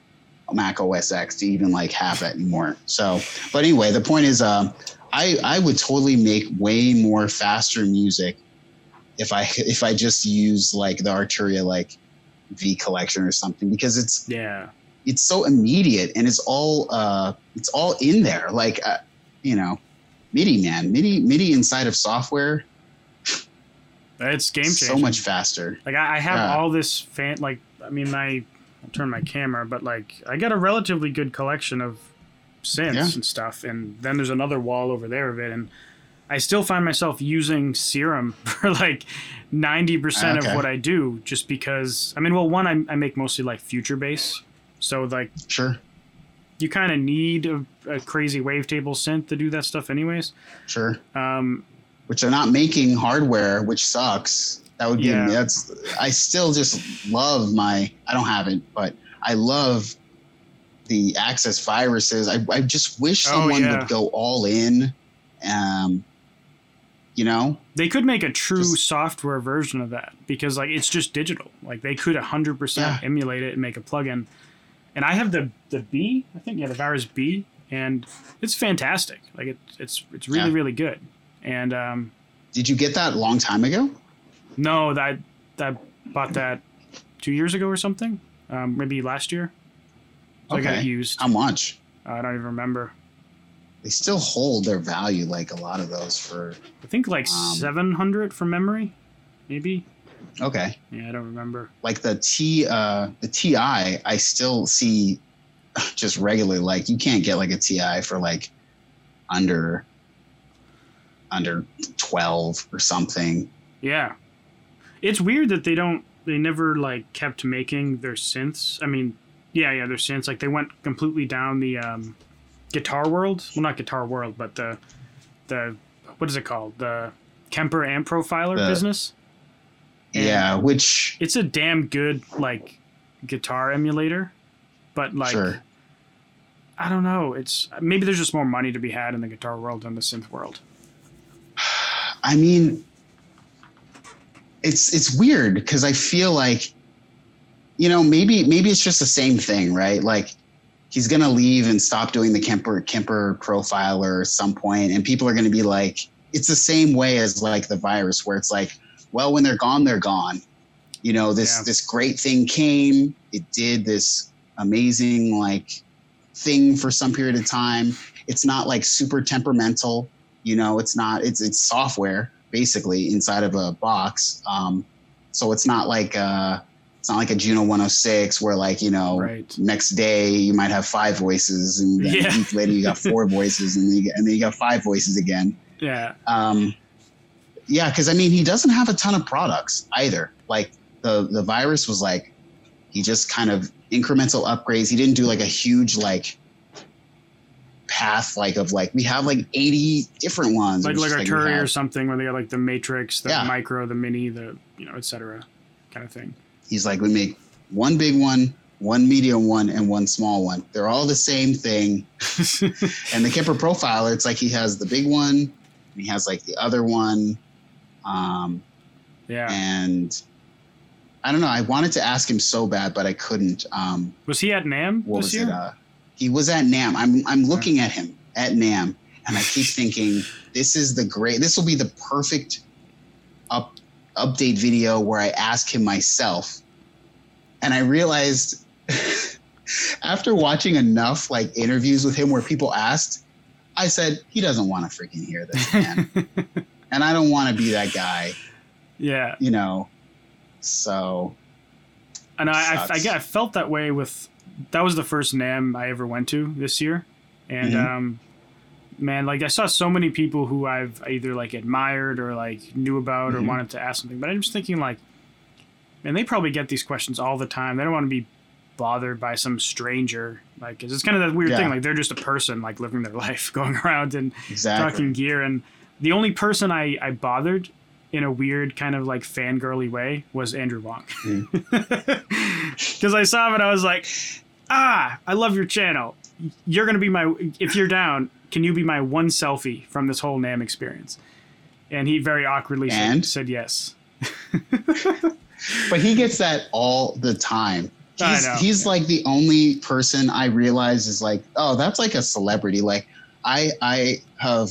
Mac OS X to even like have that anymore. So, but anyway, the point is, um, I I would totally make way more faster music if I if I just use like the Arturia like V collection or something because it's so yeah, it's so immediate and it's all uh it's all in there like uh, you know midi man midi midi inside of software it's game changing. so much faster Like I, I have Yeah. all this fan. Like I mean, I I'll turn my camera, but like I got a relatively good collection of synths Yeah. and stuff, and then there's another wall over there of it, and I still find myself using Serum for like ninety percent Okay. of what I do, just because. I mean, well, one I, I make mostly like future bass, so like sure you kind of need a, a crazy wavetable synth to do that stuff, anyways. sure Um, which they're not making hardware which sucks that would be Yeah. that's i still just love my i don't have it but i love the access viruses i, I just wish Oh, someone yeah. would go all in um you know They could make a true Just- software version of that because like it's just digital. Like they could 100% Yeah. emulate it and make a plugin. And I have the the B, I think yeah, the Virus B and it's fantastic. Like it, it's it's really Yeah. really good. And um, Did you get that a long time ago? no, that I bought that two years ago or something. Um, maybe last year. So I got used. How much? I don't even remember. They still hold their value, like a lot of those for. I think like Um, 700 from memory, maybe. Okay, Yeah, I don't remember. like the T, uh, the Ti, I still see just regularly. Like you can't get like a Ti for like under under twelve or something. Yeah. It's weird that they don't they never like kept making their synths. I mean, yeah, yeah, their synths like they went completely down the um guitar world. Well, not guitar world, but the the what is it called? The Kemper amp profiler The- business. And yeah, which It's a damn good like guitar emulator, but like sure. I don't know. It's maybe there's just more money to be had in the guitar world than the synth world. I mean, it's it's weird because I feel like, you know, maybe maybe it's just the same thing, right? Like he's gonna leave and stop doing the Kemper Kemper profiler at some point, and people are gonna be like, it's the same way as like the virus, where it's like, well, when they're gone, they're gone. You know, this Yeah. this great thing came, it did this amazing like thing for some period of time. It's not like super temperamental you know it's not it's it's software basically inside of a box um, so it's not like uh it's not like a juno 106 where like you know Right. next day you might have five voices and then Yeah. a week later you got four voices and then you, and then you got five voices again Yeah. um, yeah because i mean he doesn't have a ton of products either like the the virus was like he just kind of incremental upgrades he didn't do like a huge like path like of like we have like 80 different ones like It was like or something where they got like the matrix, the Yeah. micro, the mini, the you know, etc. kind of thing. He's like we make one big one one medium one and one small one they're all the same thing and the Kemper profiler it's like he has the big one and he has like the other one um yeah. and I don't know. I wanted to ask him so bad, but I couldn't. Um, Was he at NAMM what this was year? it? Uh, he was at NAMM. I'm I'm looking at him at NAMM, and I keep thinking this is the great. This will be the perfect up update video where I ask him myself, and I realized after watching enough like interviews with him where people asked, I said he doesn't want to freaking hear this, man, and I don't want to be that guy, yeah. you know. So And I, I, I, I felt that way with that was the first NAMM I ever went to this year, and Mhm. um, man, like I saw so many people who I've either like admired or like knew about or Mhm. wanted to ask something, but I'm just thinking like, man, they probably get these questions all the time. They don't want to be bothered by some stranger, like 'cause it's kind of that weird Yeah. thing. Like they're just a person, like living their life, going around and exactly. talking gear. And the only person I, I bothered in a weird kind of like fangirly way was Andrew Huang. Because I saw him and I was like, ah, I love your channel. You're going to be my, if you're down, can you be my one selfie from this whole NAMM experience? And he very awkwardly said, said yes. But he gets that all the time. I He's, know, he's yeah. like the only person I realize is like, oh, that's like a celebrity. Like I I have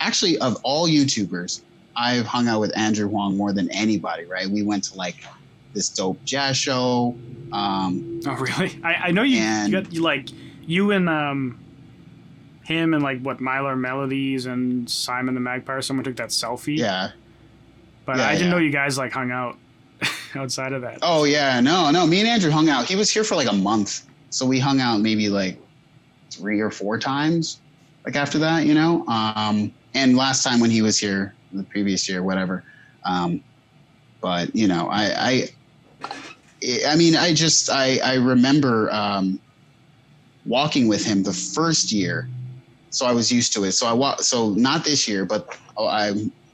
actually of all YouTubers, I've hung out with Andrew Huang more than anybody, right? We went to like this dope jazz show. Um, Oh, really? I, I know you, And- you got, you like, you and um, him and like what, Mylar Melodies and Simon the Magpie, someone took that selfie. yeah. But yeah, I didn't yeah. know you guys like hung out outside of that. Oh yeah, no, no. Me and Andrew hung out. He was here for like a month, so we hung out maybe like three or four times. Like after that, you know. Um, and last time when he was here, the previous year, whatever. Um, but you know, I, I, I mean, I just I I remember um, walking with him the first year, so I was used to it. So I wa- so not this year, but oh, I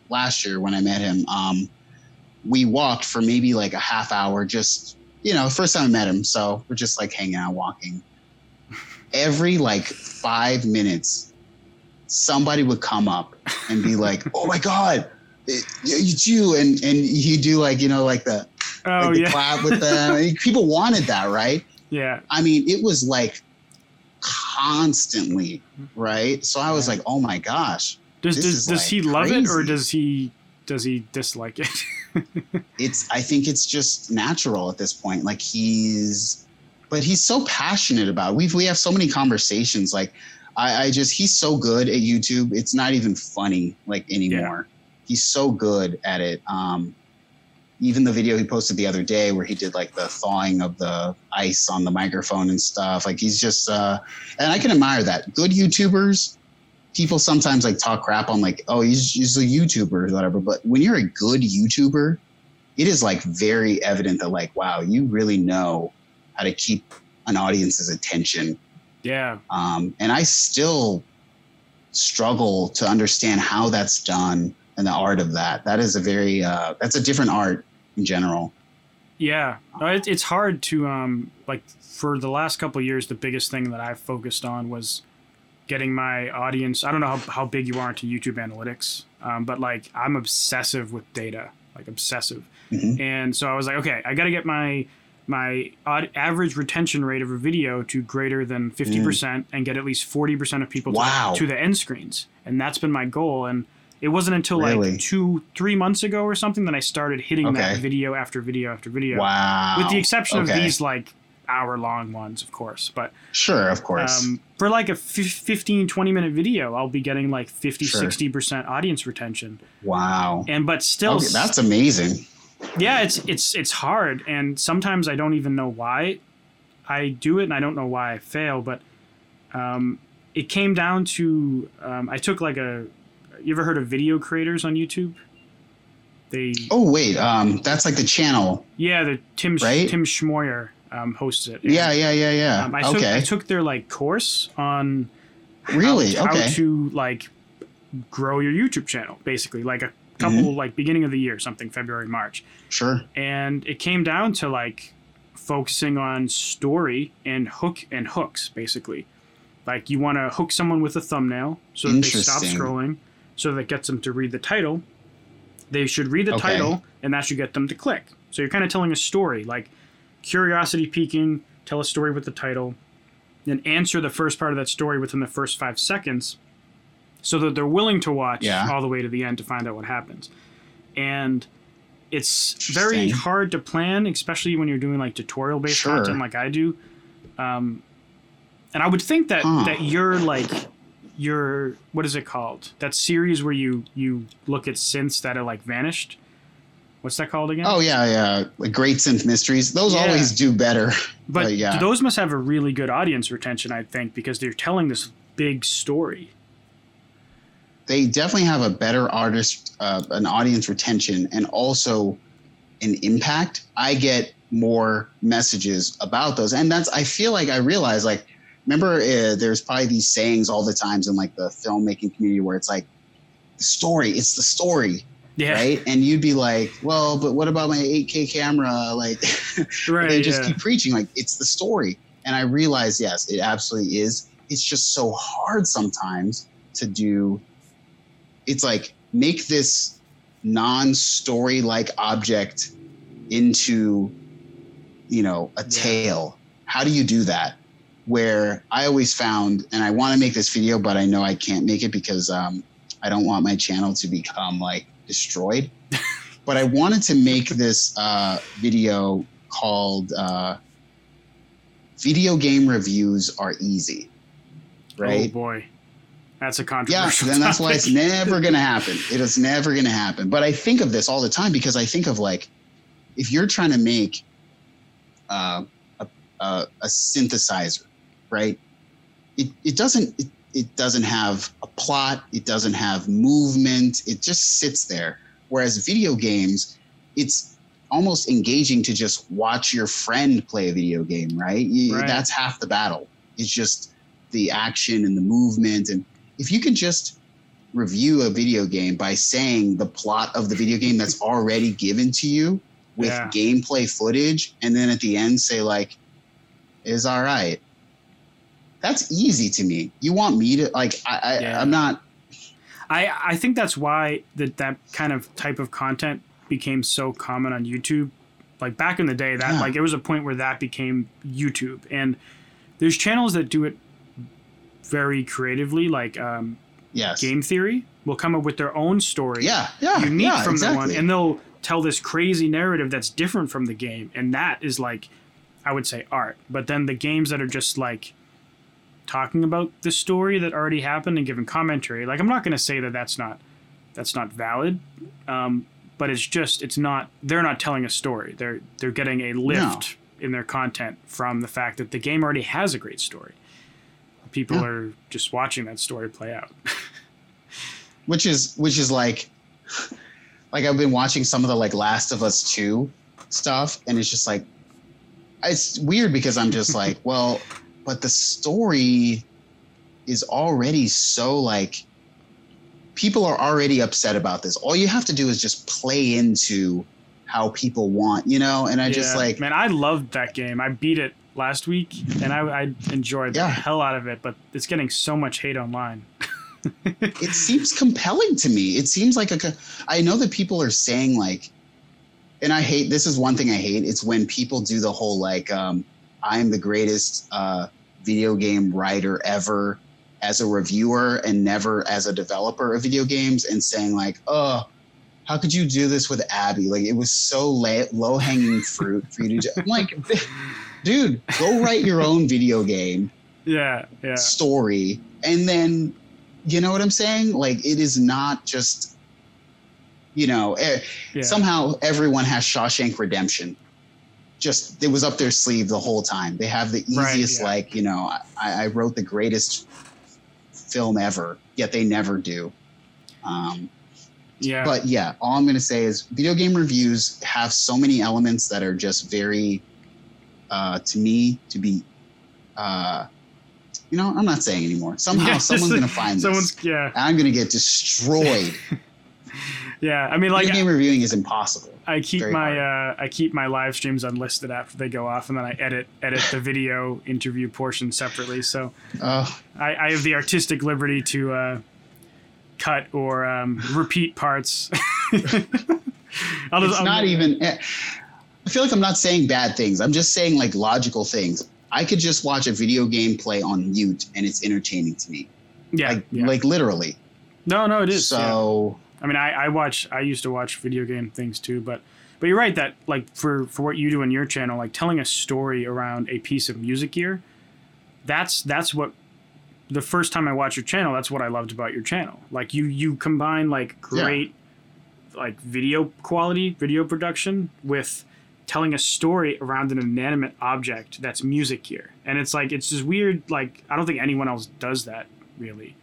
last year when I met him. Um, we walked for maybe like a half hour just you know first time i met him so we're just like hanging out walking every like five minutes somebody would come up and be like oh my god it's you and and you do like you know like the, Oh, like the yeah. clap with them people wanted that right Yeah. i mean it was like constantly right so i was Yeah. like oh my gosh Does does, does like, he love it or does he does he dislike it? it's I think it's just natural at this point. Like he's but he's so passionate about it. We've we have so many conversations. Like I, I just he's so good at YouTube. It's not even funny like anymore. He's so good at it. Um even the video he posted the other day where he did like the thawing of the ice on the microphone and stuff. Like he's just uh and I can admire that. Good YouTubers people sometimes like talk crap on like, oh, he's, he's a YouTuber or whatever. But when you're a good YouTuber, it is like very evident that like, wow, you really know how to keep an audience's attention. yeah, Um, and I still struggle to understand how that's done and the art of that. That is a very uh, that's a different art in general. yeah. Uh, It, it's hard to um like for the last couple of years. The biggest thing that I've focused on was getting my audience. I don't know how, how big you are into YouTube analytics, um, but like I'm obsessive with data, like obsessive. Mhm. And so I was like, okay, I got to get my my average retention rate of a video to greater than 50% and get at least 40% of people to, Mm. Wow. to the end screens. And that's been my goal. And it wasn't until Really? like two, three months ago or something that I started hitting that video after video after video. Wow. With the exception of these like hour long ones, of course. But Sure, of course. um, for like a f- 15, 20 minute video, I'll be getting like 50, Sure. 60% audience retention. wow. And but still, Okay, that's amazing. yeah it's it's it's hard and sometimes i don't even know why i do it and i don't know why i fail but um, it came down to um, i took like a you ever heard of video creators on youtube they Oh wait, um, that's like the channel, yeah the tim Right? tim schmoyer um, hosts it Yeah, yeah, yeah, yeah. um, I, took. I took their like course on really? how, okay. how to like grow your youtube channel basically like a couple Mm-hmm. like beginning of the year something february march sure. and it came down to like focusing on story and hook and hooks basically like you want to hook someone with a thumbnail so that they stop scrolling so that gets them to read the title they should read the Okay. title and that should get them to click so you're kind of telling a story like curiosity piquing tell a story with the title then answer the first part of that story within the first five seconds so that they're willing to watch Yeah. all the way to the end to find out what happens and it's very hard to plan especially when you're doing like tutorial based Sure. content like i do um, and i would think that Huh. that you're like your what is it called that series where you you look at synths that are like vanished what's that called again Oh yeah, yeah. Like Great Synth Mysteries. Those Yeah. always do better. but but yeah. those must have a really good audience retention i think because they're telling this big story They definitely have a better artist, uh, an audience retention, and also an impact. I get more messages about those, and that's. I feel like I realize like. Remember, uh, there's probably these sayings all the times in like the filmmaking community where it's like, the story. It's the story, yeah right? And you'd be like, well, but what about my 8K camera? Like, right they just yeah. keep preaching like it's the story and i realize yes it absolutely is it's just so hard sometimes to do it's like make this non-story like object into you know a Yeah. tale how do you do that where i always found and i want to make this video but i know i can't make it because um, i don't want my channel to become like destroyed. But i wanted to make this uh, video called uh, video game reviews are easy. Right? oh boy. That's a yeah controversial then that's why it's never going to happen. It is never going to happen. But i think of this all the time because i think of like if you're trying to make uh, a, a, a synthesizer right? It, it doesn't it, it doesn't have a plot it doesn't have movement it just sits there. Whereas video games it's almost engaging to just watch your friend play a video game right, You- Right. that's half the battle. It's just the action and the movement. And if you can just review a video game by saying the plot of the video game that's already given to you with Yeah. gameplay footage and then at the end say like is all right that's easy to me you want me to like i, I Yeah. i'm not I, I think that's why that that kind of type of content became so common on YouTube. Like back in the day, that Yeah. like it was a point where that became YouTube, and there's channels that do it very creatively. Like um, Yes. game theory will come up with their own story Yeah. Yeah. unique yeah, from exactly. the one and they'll tell this crazy narrative that's different from the game and that is like i would say art but then the games that are just like talking about the story that already happened and giving commentary like i'm not going to say that that's not that's not valid um, but it's just it's not they're not telling a story. They're they're getting a lift in their content from the fact that the game already has a great story. People Yeah. are just watching that story play out. Which is which is like like I've been watching some of the like Last of Us 2 stuff and it's just like it's weird because I'm just like, well, but the story is already so like people are already upset about this. All you have to do is just play into how people want, you know? And I just like man, I loved that game. I beat it last week, and I, I enjoyed the Yeah. hell out of it. But it's getting so much hate online. it seems compelling to me. It seems like a. I know that people are saying like, and I hate this is one thing I hate. It's when people do the whole like, um, I am the greatest uh, video game writer ever as a reviewer and never as a developer of video games, and saying like, oh. How could you do this with Abby? Like it was so low hanging fruit for you to do. I'm like, dude, go write your own video game Yeah, yeah, story and then you know what i'm saying like it is not just you know eh, yeah. somehow everyone has shawshank redemption just it was up their sleeve the whole time they have the Right, easiest yeah. like you know I, I wrote the greatest film ever yet they never do um, yeah. but yeah, all I'm going to say is video game reviews have so many elements that are just very, uh, to me, to be, uh, you know, I'm not saying anymore. Somehow Yeah, someone's going to find someone's this. yeah, I'm going to get destroyed. yeah. I mean, like video game reviewing is impossible. I keep very my uh, I keep my live streams unlisted after they go off, and then I edit edit the video interview portion separately. So Uh, I, I have the artistic liberty to uh, cut or um, repeat parts. I'll just- it's not even. eh, I feel like I'm not saying bad things. I'm just saying like logical things. I could just watch a video game play on mute and it's entertaining to me. yeah, Like, yeah. like literally. no, no, it is. yeah. I mean, I, I watch. I used to watch video game things too, but but you're right that like for for what you do on your channel, like telling a story around a piece of music gear, that's that's what the first time I watched your channel, that's what I loved about your channel. Like you you combine like Yeah. great like video quality, video production with telling a story around an inanimate object that's music gear, and it's like it's just weird. Like I don't think anyone else does that really.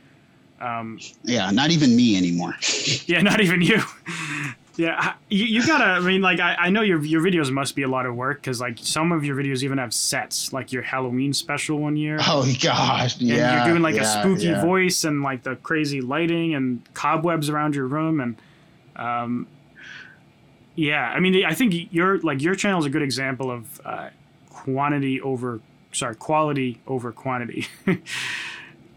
Um, yeah, not even me anymore. yeah, not even you. Yeah, you, you gotta. I mean, like, I, I know your your videos must be a lot of work because like some of your videos even have sets, like your Halloween special one year. Oh gosh, and yeah. you're doing like a spooky yeah. voice and like the crazy lighting and cobwebs around your room and um yeah i mean i think your like your channel is a good example of uh, quantity over sorry quality over quantity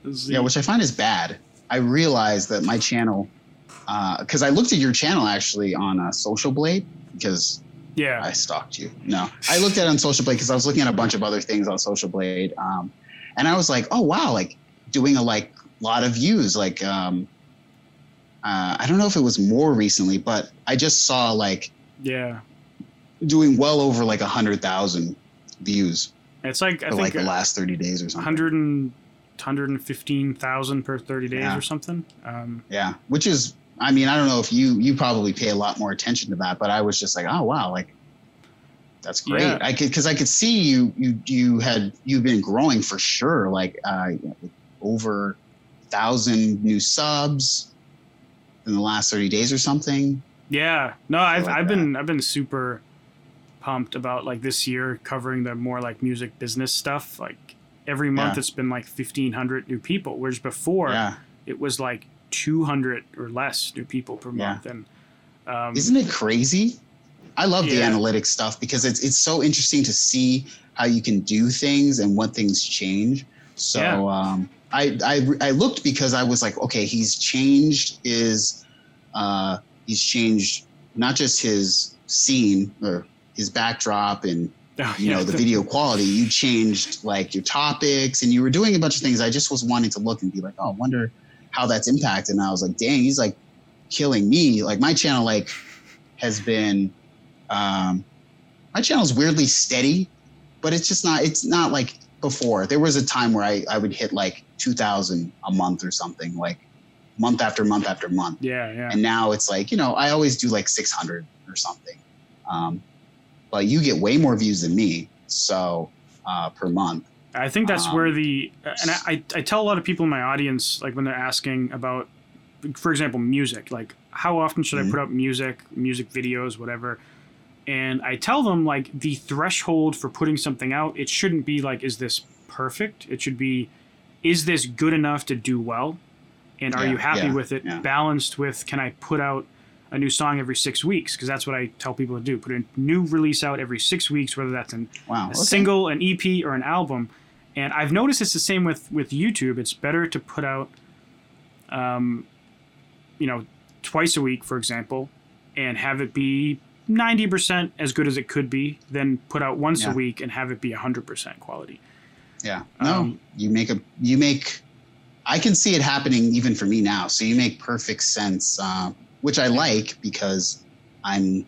Yeah, which I find is bad. I realized that my channel, because I looked at your channel actually on uh, Social Blade because yeah I stalked you. No, I looked at it on Social Blade because I was looking at a bunch of other things on Social Blade, um, and I was like, oh wow, like doing a like lot of views. Like, um, uh, I don't know if it was more recently, but I just saw like yeah doing well over like a hundred thousand views it's like i for think like the uh, last thirty days or something. 100 and 115,000 per 30 days Yeah. or something. Um, Yeah, which is, I mean, I don't know if you you probably pay a lot more attention to that, but I was just like, oh wow, like that's great. Yeah. I could because I could see you you you had you've been growing for sure, like uh, over thousand new subs in the last thirty days or something. yeah, no, I've, like I've been I've been super pumped about like this year covering the more like music business stuff. Like every month, Yeah. it's been like 1,500 new people, whereas before Yeah, it was like 200 or less new people per Yeah. month. And um, isn't it crazy? I love the Yeah. analytics stuff because it's it's so interesting to see how you can do things and what things change. So Yeah. um, I, I I looked because I was like, okay, he's changed his uh, he's changed not just his scene or his backdrop and you know the video quality. You changed like your topics and you were doing a bunch of things. I just was wanting to look and be like, oh, I wonder how that's impacted. And I was like, dang, he's like killing me. Like my channel like has been um my channel's weirdly steady, but it's just not it's not like before. There was a time where I, I would hit like two thousand a month or something, like month after month after month. Yeah, yeah. And now it's like, you know, I always do like six hundred or something. Um you get way more views than me, so uh per month. I think that's Um, where the and I, I I tell a lot of people in my audience like when they're asking about for example music like how often should I Mhm. put up music music videos whatever and I tell them like the threshold for putting something out it shouldn't be like is this perfect it should be is this good enough to do well and are Yeah, you happy yeah, with it yeah. balanced with can I put out a new song every six weeks because that's what I tell people to do put a new release out every six weeks whether that's an Wow. a okay. single, an EP, or an album. And I've noticed it's the same with with YouTube. It's better to put out, um, you know, twice a week, for example, and have it be ninety percent as good as it could be, than put out once Yeah. a week and have it be hundred percent quality. Yeah. No, Um, you make a you make. I can see it happening even for me now. So you make perfect sense, uh, which I like because I'm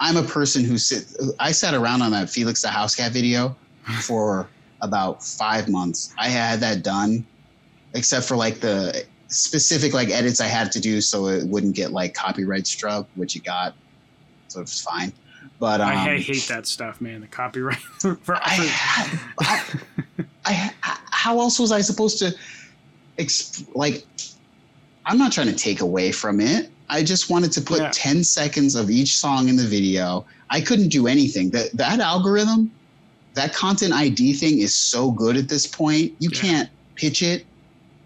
I'm a person who sit. I sat around on that Felix da Housecat video for about five months. I had that done, except for like the specific like edits I had to do so it wouldn't get like copyright struck, which it got, so it's fine. But um, I, I hate that stuff, man. The copyright for, for I, I, I, how else was I supposed to, exp- like, I'm not trying to take away from it. I just wanted to put Yeah. 10 seconds of each song in the video. I couldn't do anything. That that algorithm, that content ID thing is so good at this point. You Yeah. can't pitch it.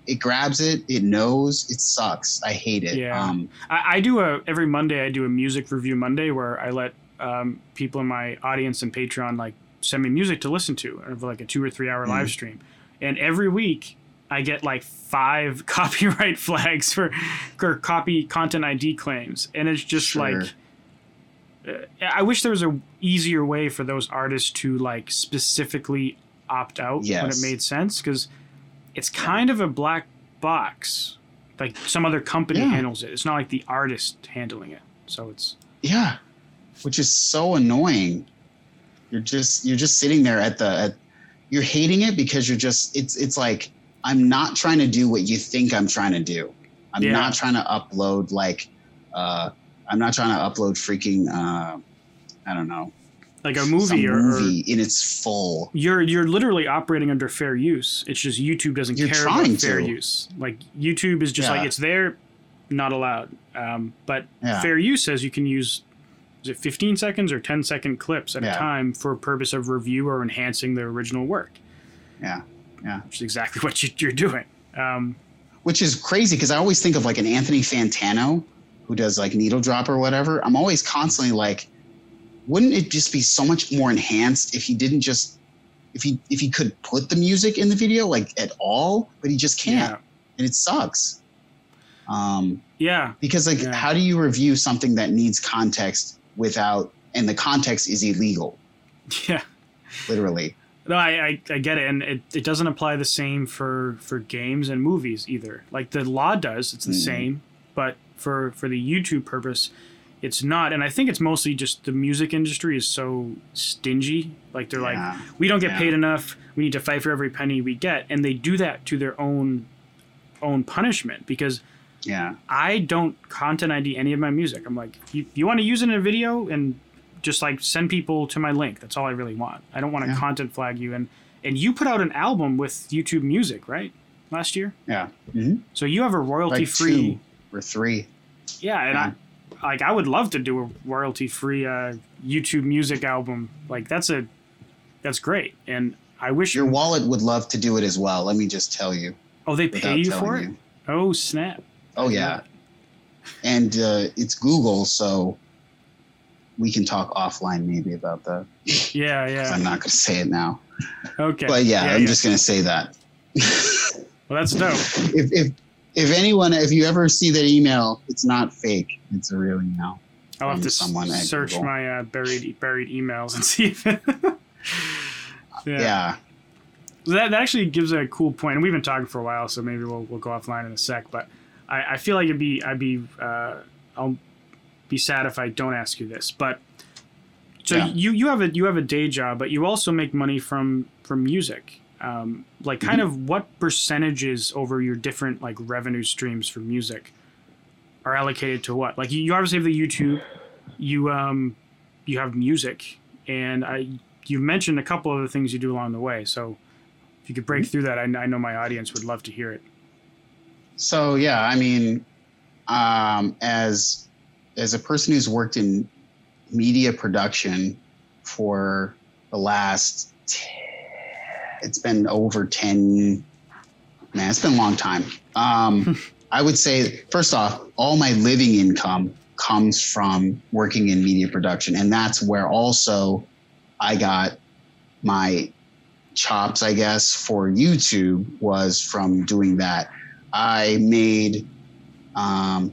It grabs it. It knows. It sucks. I hate it. Yeah. Um, I, I do a every Monday. I do a music review Monday where I let um, people in my audience and Patreon like send me music to listen to, or like a two or three hour Mhm. live stream. And every week I get like five copyright flags for, for copy content ID claims, and it's just Sure. like. uh, I wish there was a easier way for those artists to like specifically opt out when it made sense because it's kind of a black box like some other company Yeah. handles it. It's not like the artist handling it. So it's Yeah, which is so annoying. You're just you're just sitting there at the at, you're hating it because you're just it's it's like I'm not trying to do what you think I'm trying to do. I'm Yeah. not trying to upload like uh I'm not trying to upload freaking uh I don't know like a movie or, or movie in its full. you're you're literally operating under fair use. It's just YouTube doesn't You're care trying about fair to. use. Like YouTube is just Yeah. like it's there, not allowed. Um, but Yeah. fair use says you can use is it 15 seconds or 10 second clips at a time for purpose of review or enhancing the original work, Yeah. Which is exactly what you, you're doing. Um, which is crazy because I always think of like an Anthony Fantano who does like needle drop or whatever. I'm always constantly like, wouldn't it just be so much more enhanced if he didn't just if he if he could put the music in the video like at all, but he just can't, yeah, and it sucks. Um, yeah, because like, Yeah. how do you review something that needs context without and the context is illegal, yeah. literally? No, I, I, I get it, and it, it doesn't apply the same for, for games and movies either. Like the law does, it's the Mhm. same, but for for the YouTube purpose, it's not. And I think it's mostly just the music industry is so stingy. Like they're like, we don't get Yeah. paid enough. We need to fight for every penny we get, and they do that to their own own punishment because yeah, I don't content ID any of my music. I'm like, you, you want to use it in a video and just like send people to my link. That's all I really want. I don't want to Yeah. content flag you. And and you put out an album with YouTube Music, right? Last year. yeah, Mhm. So you have a royalty like free. two or three. Yeah, and I like I would love to do a royalty free uh, YouTube Music album. Like that's a that's great. And I wish Your wallet would love to do it as well. Let me just tell you. oh they pay you for it. you. Oh snap! Oh yeah, and uh, it's Google, so we can talk offline maybe about that. Yeah, yeah. I'm not going to say it now, Okay. but yeah, I'm yeah. just going to say that. Well, that's dope. if if if anyone, if you ever see that email, it's not fake. It's a real email. I'll have to someone search my uh, buried buried emails and see if. yeah. Yeah. That, that actually gives a cool point, and we've been talking for a while, so maybe we'll, we'll go offline in a sec. But I, I feel like it'd be I'd be uh, I'll be sad if I don't ask you this. But so Yeah. you you have a you have a day job, but you also make money from from music. Um, like kind of what percentages over your different like revenue streams for music are allocated to what? Like you, you obviously have the YouTube, you um you have music, and I you mentioned a couple of the things you do along the way. So if you could break through that, I, I know my audience would love to hear it. So yeah, I mean, um, as as a person who's worked in media production for the last, it's been over ten. Man, it's been a long time. Um, I would say first off, all my living income comes from working in media production, and that's where also I got my chops, I guess, for YouTube was from doing that. I made um,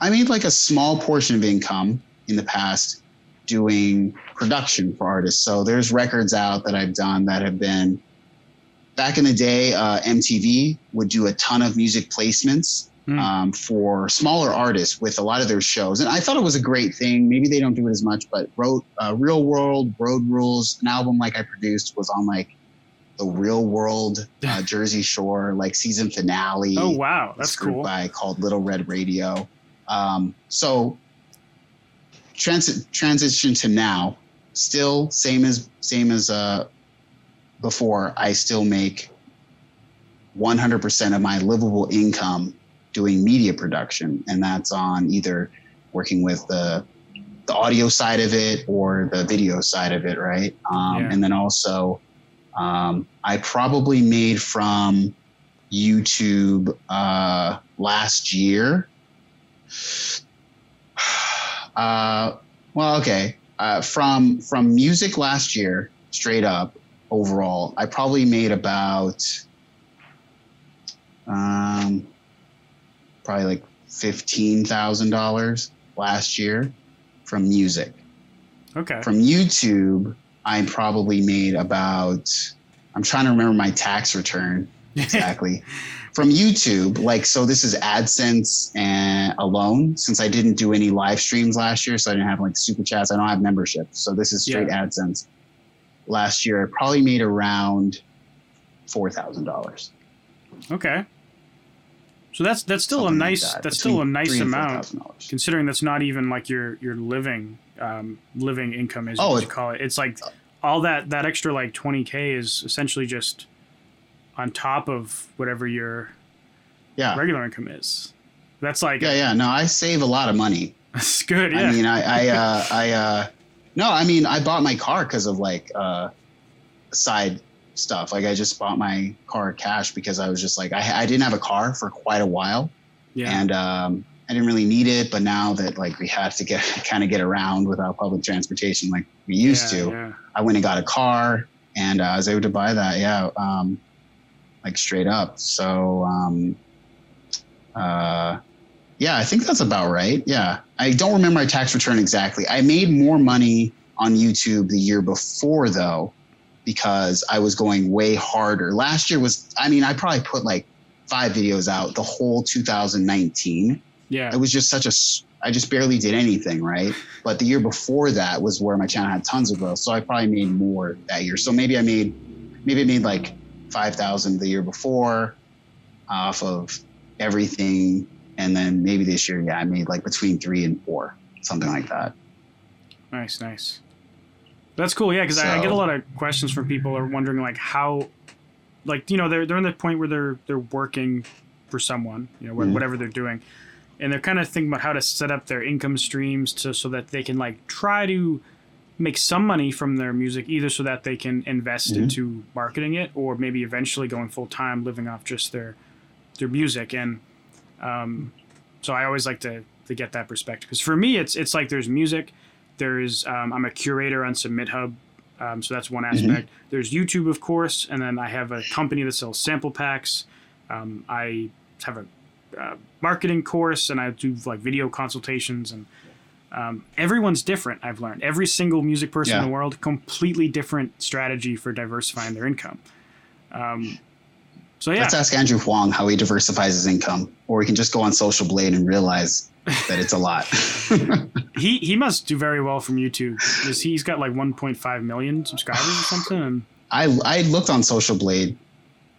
I made like a small portion of income in the past doing production for artists. So there's records out that I've done that have been back in the day. Uh, MTV would do a ton of music placements Hmm. um, for smaller artists with a lot of their shows, and I thought it was a great thing. Maybe they don't do it as much, but wrote uh, Real World, Road Rules, an album like I produced was on like the Real World, uh, Jersey Shore, like season finale. Oh wow, that's cool. I called Little Red Radio. Um, so transit transition to now, still same as same as uh, before. I still make 100% of my livable income doing media production, and that's on either working with the the audio side of it or the video side of it, right? Um, Yeah. And then also, um, I probably made from YouTube uh, last year. Uh, well, okay. Uh, from from music last year, straight up overall, I probably made about um, probably like fifteen thousand dollars last year from music. Okay. From YouTube, I probably made about. I'm trying to remember my tax return exactly from YouTube. Like, so this is AdSense and alone since I didn't do any live streams last year. So I didn't have like super chats. I don't have membership. So this is straight AdSense. Last year, I probably made around $4,000. okay. So that's that's still Something a like nice that, that's still a nice amount considering that's not even like your your living um, living income is Oh, what you call it. It's like all that that extra like 20k is essentially just on top of whatever your Yeah. regular income is. That's like Yeah, yeah. No, I save a lot of money. that's good. Yeah. I mean, I, I, uh, I, uh, no, I mean, I bought my car because of like uh, side stuff. Like, I just bought my car cash because I was just like, I, I didn't have a car for quite a while, yeah. and um, I didn't really need it. But now that like we have to get kind of get around without public transportation like we used yeah, to, Yeah. I went and got a car, and uh, I was able to buy that. Yeah, um, like straight up. So, um, uh, yeah, I think that's about right. Yeah, I don't remember my tax return exactly. I made more money on YouTube the year before though, because I was going way harder. Last year was, I mean, I probably put like five videos out the whole 2019 Yeah. it was just such a, I just barely did anything right but the year before that was where my channel had tons of growth so i probably made more that year so maybe i made maybe i made like 5000 the year before off of everything and then maybe this year yeah i made like between three and four something like that Nice, nice. That's cool. Yeah, because I, I get a lot of questions from people are wondering like how, like you know they're they're in the point where they're they're working for someone, you know, wh- Mhm. whatever they're doing, and they're kind of thinking about how to set up their income streams to so that they can like try to make some money from their music, either so that they can invest Mhm. into marketing it, or maybe eventually going full time, living off just their their music. And um, so I always like to to get that perspective because for me, it's it's like there's music there's um, I'm a curator on SubmitHub, um, so that's one aspect. There's YouTube, of course, and then I have a company that sells sample packs. Um, I have a uh, marketing course, and I do like video consultations, and Um, everyone's different. I've learned every single music person Yeah. in the world completely different strategy for diversifying their income. Um, so yeah, Let's ask Andrew Huang how he diversifies his income, or we can just go on Social Blade and realize that it's a lot. he he must do very well from YouTube because he's got like 1.5 million subscribers or something. And I I looked on Social Blade,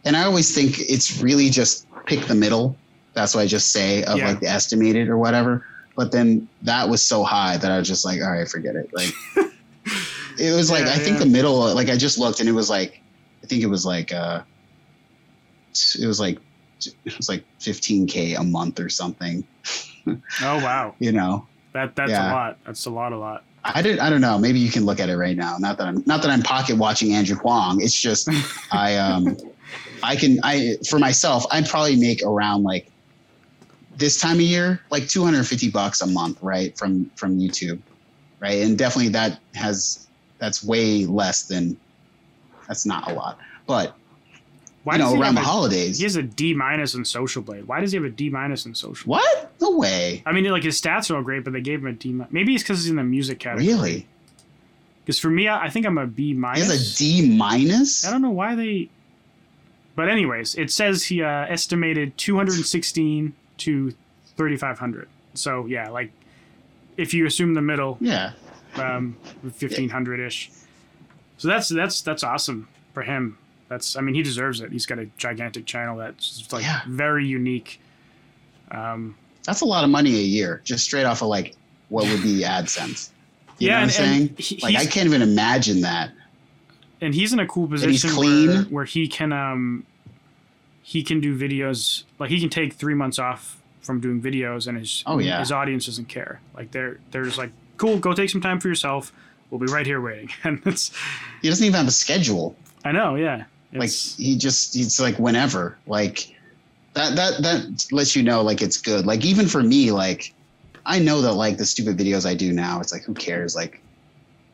and I always think it's really just pick the middle. That's what I just say of Yeah. like the estimated or whatever. But then that was so high that I was just like, all right, forget it. Like it was like Yeah, I think yeah. the middle. Like I just looked and it was like I think it was like uh it was like it was like 15k a month or something. oh wow, You know, that that's Yeah. a lot. That's a lot, a lot. I did. I don't know. Maybe you can look at it right now. Not that I'm not that I'm pocket watching Andrew Huang. It's just I um I can I for myself I'd probably make around like this time of year like 250 bucks a month right from from YouTube right and definitely that has that's way less than that's not a lot but Why you know around the a, holidays he has a D minus in Social Blade? Why does he have a D minus in Social? what no way I mean, like his stats are all great, but they gave him a D. mi- Maybe it's because he's in the music category. really Because for me, I, I think I'm a B minus. he has a D minus I don't know why they. But anyways, it says he uh, estimated 216 to 3,500. So yeah, like if you assume the middle, yeah um, 1,500 ish. So that's that's that's awesome for him. That's I mean he deserves it. He's got a gigantic channel that's like Yeah. very unique. Um, that's a lot of money a year just straight off of like what would be AdSense you Yeah, know what I'm and- saying like I can't even imagine that and he's in a cool position. Where, where he can um he can do videos like he can take three months off from doing videos and his Oh, yeah. his audience doesn't care. Like they're they're just like cool go take some time for yourself. We'll be right here waiting. And it's he doesn't even have a schedule. I know yeah. Like he just he's like whenever. Like that that that lets you know like it's good. Like even for me like i know that like the stupid videos i do now it's like who cares? Like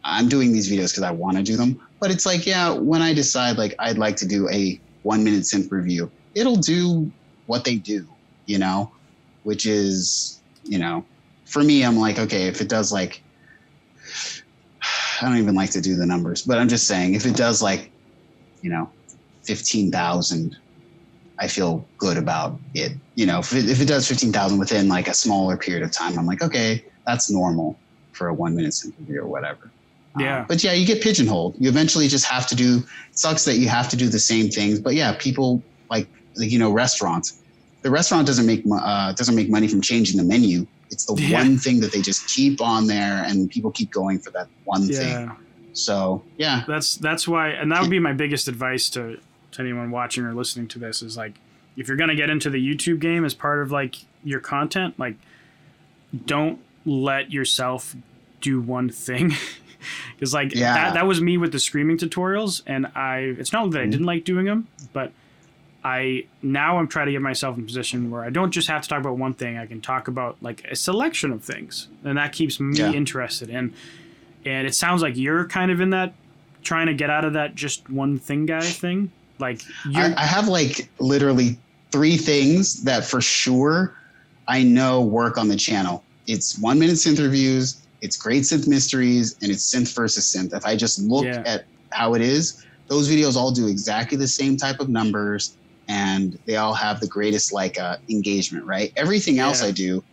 i'm doing these videos because i want to do them. But it's like yeah when i decide like i'd like to do a one minute synth review it'll do what they do you know which is you know for me i'm like okay if it does like i don't even like to do the numbers but i'm just saying if it does like you know 15,000, I feel good about it. You know, if it, if it does 15,000 within like a smaller period of time, I'm like, okay, that's normal for a one minute interview or whatever. Uh, Yeah. but yeah, you get pigeonholed. You eventually just have to do, it sucks that you have to do the same things. But yeah, people like you know, restaurants. The restaurant doesn't make uh, doesn't make money from changing the menu. It's the Yeah. one thing that they just keep on there, and people keep going for that one thing. yeah So yeah, that's that's why and that would be my biggest advice to to anyone watching or listening to this is like if you're gonna get into the youtube game as part of like your content like don't let yourself do one thing because like Yeah. that, that was me with the screaming tutorials and i it's not that i Mhm. didn't like doing them but i now i'm trying to get myself in a position where i don't just have to talk about one thing i can talk about like a selection of things and that keeps me Yeah. interested in and it sounds like you're kind of in that trying to get out of that just one thing guy thing like I, I have like literally three things that for sure I know work on the channel. It's one minute synth reviews, it's great synth mysteries, and it's synth versus synth. If I just look Yeah. at how it is, those videos all do exactly the same type of numbers and they all have the greatest like uh, engagement, right? Everything else Yeah. I do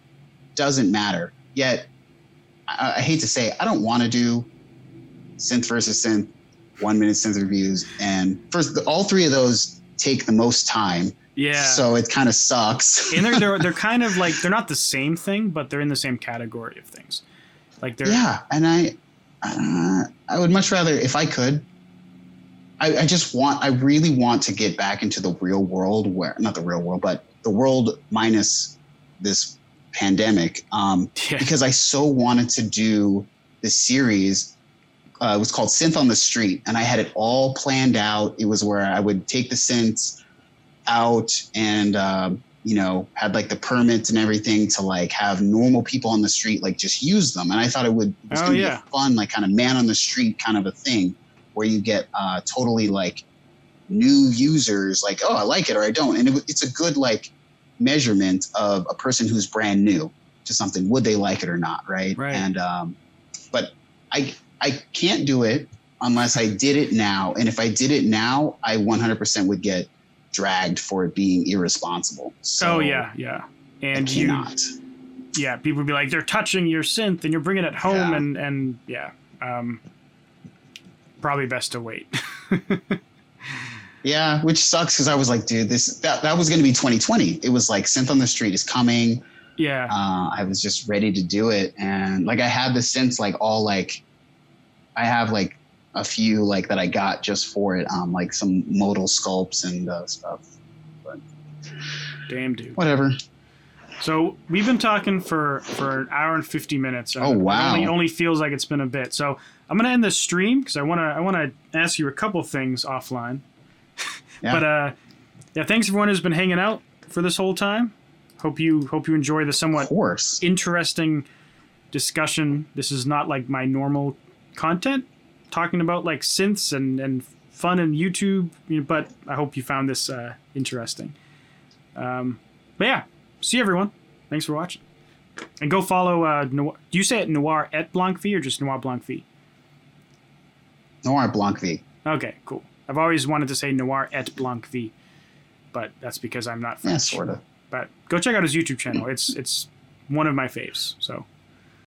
doesn't matter. Yet I, I hate to say, it, I don't want to do synth versus synth, one minute synth reviews, and first all three of those take the most time. yeah So it kind of sucks. and they're, they're they're kind of like they're not the same thing but they're in the same category of things like they're yeah, and I, uh, I would much rather if I could. I, I just want, I really want to get back into the real world where, not the real world, but the world minus this pandemic. Um, yeah, because I so wanted to do this series. Uh, it was called Synth on the Street, and I had it all planned out. It was where I would take the synths out and um, you know had like the permits and everything to like have normal people on the street like just use them. And I thought it would it Oh, gonna be yeah. a fun like kind of man on the street kind of a thing where you get uh, totally like new users like oh I like it or I don't, and it, it's a good like measurement of a person who's brand new to something, would they like it or not, right? Right. And um, but I I can't do it unless I did it now. And if I did it now, I 100% would get dragged for it being irresponsible. So oh yeah, yeah. I And you, cannot. yeah, people would be like, they're touching your synth, and you're bringing it home, Yeah. and and yeah, um, probably best to wait. Yeah, which sucks because I was like, dude, this that, that was going to be 2020. It was like Synth on the Street is coming. yeah, Uh, I was just ready to do it, and like I had the synths like all like, I have like a few like that I got just for it, um, like some Modal Skulpts and uh, stuff. damn dude. Whatever. So we've been talking for for an hour and fifty minutes. Oh, wow. It only, only feels like it's been a bit. So I'm gonna end this stream because I wanna I wanna ask you a couple things offline. Yeah. But uh, yeah, thanks everyone who's been hanging out for this whole time. Hope you hope you enjoy the somewhat interesting discussion. This is not like my normal content, talking about like synths and and fun and YouTube. you know, But I hope you found this uh, interesting. Um, but yeah, see everyone. Thanks for watching, and go follow. Uh, Noir. Do you say it Noir et Blanc Vie or just Noir Blanc Vie? Noir Blanc Vie. Okay, cool. I've always wanted to say Noir et Blanc Vie, but that's because I'm not Yeah, French. sort of. But go check out his YouTube channel. It's it's one of my faves. So